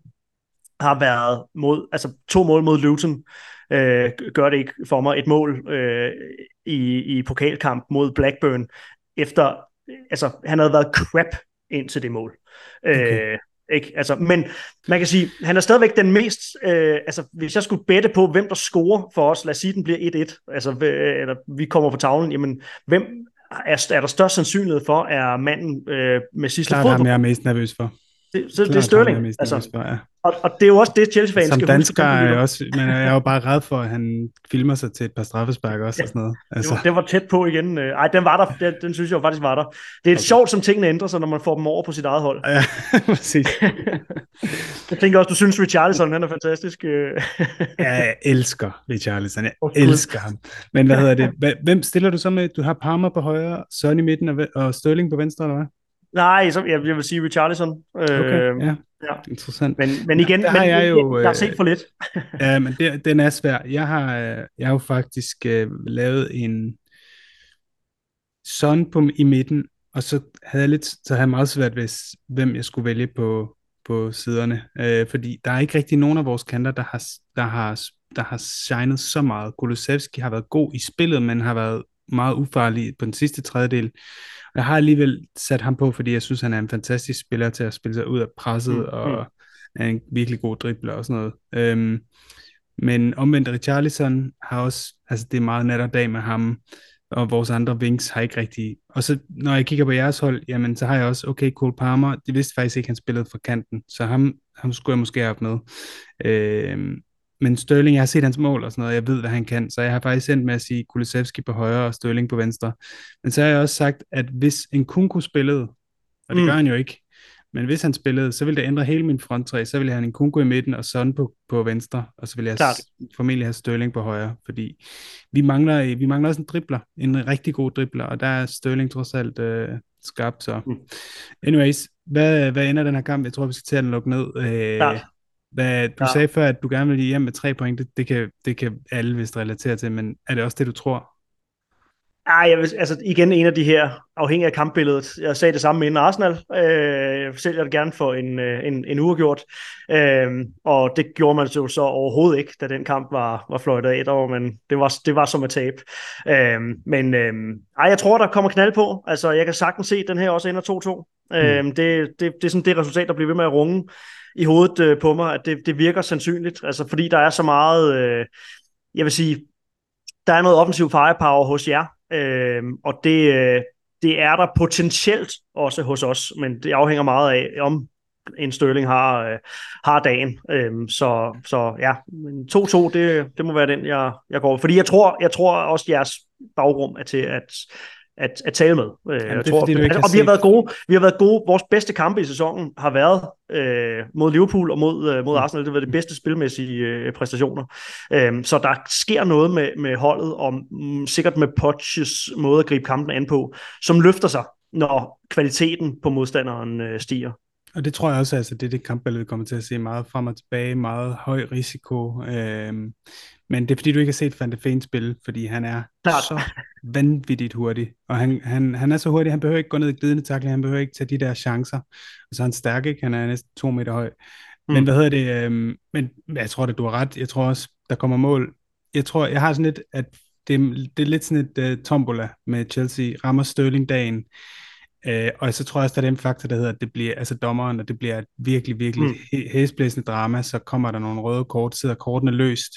har været mod, altså to mål mod Luton, øh, gør det ikke for mig. Et mål øh, i, i pokalkamp mod Blackburn, efter, altså han havde været crap ind til det mål. Okay. Øh, ikke? Altså, men man kan sige, han er stadigvæk den mest, øh, altså hvis jeg skulle bette på, hvem der scorer for os, lad os sige, den bliver 1-1, altså, øh, eller vi kommer på tavlen, jamen, hvem er, er der størst sandsynlighed for, er manden øh, med sidste Klart fod ham, på? jeg er mest nervøs for. Det, så det er Sterling. er Altså, for, ja. og, og det er jo også det, Chelsea-fans Som skal dansker huske. er jeg også, men jeg er jo bare red for, at han filmer sig til et par straffespark også og sådan noget. Altså. Altså, Det, var, tæt på igen. Øh, Ej, den var der. Den, den synes jeg jo faktisk var der. Det er okay. sjovt, som tingene ændrer sig, når man får dem over på sit eget hold. ja, (laughs) præcis. Jeg tænker også, du synes, Richarlison han er fantastisk. øh. Ja, jeg elsker Richarlison. Jeg Gud. elsker ham. Men hvad hedder det? Hvem stiller du så med? Du har Palmer på højre, Son i midten og Sterling på venstre, eller hvad? Nej, så, jeg, jeg vil sige Richarlison. Okay, Øh, ja. ja. Interessant. men, men igen, Der har men, jeg jo, jeg har øh, set for lidt. (laughs) Ja, men det, den er svær. Jeg har, øh, jeg har jo faktisk øh, lavet en Son på, i midten, og så havde jeg lidt, så havde jeg meget svært ved, hvem jeg skulle vælge på, på siderne. Øh, fordi der er ikke rigtig nogen af vores kanter, der har, der har, der har shined så meget. Kulusevski har været god i spillet, men har været meget ufarlig på den sidste tredjedel. Jeg har alligevel sat ham på, fordi jeg synes, han er en fantastisk spiller til at spille sig ud af presset, Mm, mm, og er en virkelig god dribler og sådan noget. Øhm, men omvendt Richarlison har også, altså det er meget nat og dag med ham, og vores andre wings har ikke rigtig, og så når jeg kigger på jeres hold, jamen så har jeg også, okay, Cole Palmer, det vidste faktisk ikke, han spillede fra kanten, så ham, ham skulle jeg måske have med. Øhm, men Sterling, jeg har set hans mål og sådan noget, jeg ved, hvad han kan, så jeg har faktisk endt med at sige Kulusevski på højre og Sterling på venstre. Men så har jeg også sagt, at hvis en Kunku spillede, og det Mm. gør han jo ikke, men hvis han spillede, så ville det ændre hele min fronttræ. Så ville jeg have en Kunku i midten og Son på, på venstre, og så ville jeg Klart. formentlig have Sterling på højre, fordi vi mangler, vi mangler også en dribler, en rigtig god dribler, og der er Sterling trods alt øh, skarp. Så. Mm. Anyways, hvad, hvad ender den her kamp? Jeg tror, vi skal til at den lukke ned. Øh, Klart. Hvad, du Ja. sagde før, at du gerne vil hjem med tre point. Det, det, kan, det kan alle vist relatere til, men er det også det, du tror? Ej, jeg vil, altså igen en af de her, afhængig af kampbilledet. Jeg sagde det samme inden Arsenal. Øh, jeg sælger det gerne for en, øh, en, en uafgjort. Øh, og det gjorde man jo så overhovedet ikke, da den kamp var, var fløjtet af over, men det var, det var som at tabe. Øh, men øh, ej, jeg tror, der kommer knald på. Altså, jeg kan sagtens se, at den her også ender 2-2. Øh, det, det, det er sådan det resultat, der bliver ved med at runge i hovedet øh, på mig, at det, det virker sandsynligt. Altså, fordi der er så meget, øh, jeg vil sige, der er noget offensiv firepower hos jer, øh, og det, øh, det er der potentielt også hos os, men det afhænger meget af, om en Sterling har, øh, har dagen. Øh, så, så ja, men 2-2, det, det må være den, jeg, jeg går. Fordi jeg tror, jeg tror også, jeres bagrum er til at, at, at tale med. Øh, jeg tror, og vi har været gode. Vi har været gode. Vores bedste kampe i sæsonen har været øh, mod Liverpool og mod, øh, mod Mm. Arsenal. Det været de bedste spilmæssige øh, præstationer. Øhm, så der sker noget med, med holdet, og mm, sikkert med Poches måde at gribe kampen an på, som løfter sig, når kvaliteten på modstanderen øh, stiger. Og det tror jeg også, altså det er det kampbillede, vi kommer til at se meget frem og tilbage, meget høj risiko. Øhm, men det er fordi, du ikke har set Van de Ven spille, fordi han er Klart. så vanvittigt hurtig. Og han, han, han er så hurtig, han behøver ikke gå ned i glidende takling, han behøver ikke tage de der chancer. Og så er han stærk, ikke? Han er næsten to meter høj. Mm. Men hvad hedder det? Øhm, men jeg tror, at du har ret. Jeg tror også, der kommer mål. Jeg tror, jeg har sådan lidt, at det, det er lidt sådan et uh, tombola med Chelsea. Rammer Sterling dagen. Øh, og så tror jeg også, der er den faktor, der hedder, at det bliver, altså dommeren, og det bliver et virkelig, virkelig mm. hæsblæsende drama, så kommer der nogle røde kort, sidder kortene løst.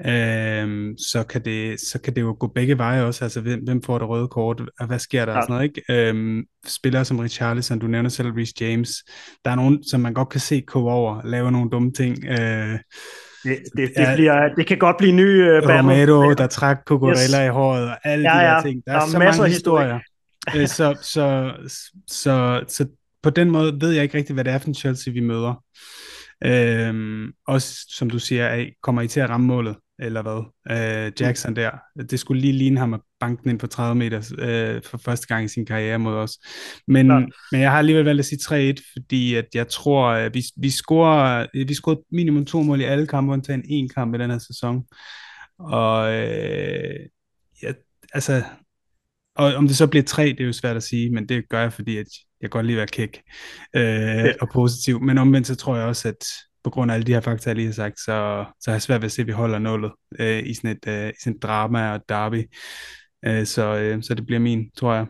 Øh, så, kan det, så kan det jo gå begge veje også, altså hvem, hvem får det røde kort, og hvad sker der ja. og sådan noget, ikke? Øh, spillere som Richarlison, du nævner selv Rhys James, der er nogen, som man godt kan se koge over, lave nogle dumme ting. Øh, det, det, det, ja, bliver, det kan godt blive ny uh, battle. Romero, der trak Cucurella yes. i håret, og alle ja, de der ting. Der, der er, er så masser mange historier. historier. så, så, så, så på den måde ved jeg ikke rigtig, hvad det er for en Chelsea, vi møder. Øhm, også som du siger, kommer I til at ramme målet? Eller hvad, øh, Jackson mm. der. Det skulle lige ligne ham at banke den ind på 30 meter øh, for første gang i sin karriere mod os. Men, ja. men jeg har alligevel valgt at sige 3-1, fordi at jeg tror, at vi, vi scorer, vi scorer minimum to mål i alle kampe, undtagen en kamp i den her sæson. Og øh, ja, altså, og om det så bliver tre, det er jo svært at sige, men det gør jeg, fordi at jeg godt lide at være kæk øh, ja. og positiv. Men omvendt så tror jeg også, at på grund af alle de her fakta, jeg lige har sagt, så, så har jeg svært ved at se, at vi holder nullet øh, i, sådan et, øh, i sådan et drama og derby. Øh, så, øh, så det bliver min, tror jeg.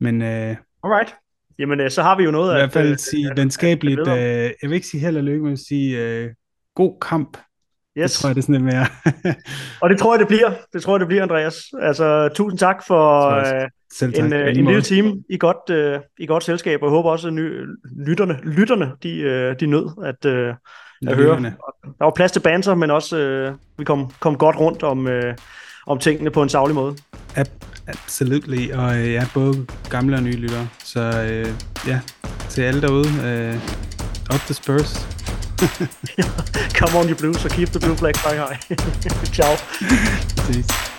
Men, øh, Alright. Jamen, øh, så har vi jo noget at... I hvert fald at, sige venskabeligt, øh, jeg vil ikke sige held og lykke, men sige øh, god kamp. Yes. Det tror jeg, det er sådan lidt mere. (laughs) og det tror jeg, det bliver. Det tror jeg, det bliver, Andreas. Altså, tusind tak for øh, Selv tak. en, øh, en lille time i godt, øh, i godt selskab, og jeg håber også, at ny, lytterne, lytterne de, øh, de nød at, øh, at høre. Der var plads til banter, men også øh, vi kom, kom godt rundt om, øh, om tingene på en savlig måde. Absolutely, og øh, ja, både gamle og nye lyttere. Så øh, ja, til alle derude, øh, up the Spurs. Come on, you blues, so keep the blue flag flying high. (laughs) Ciao.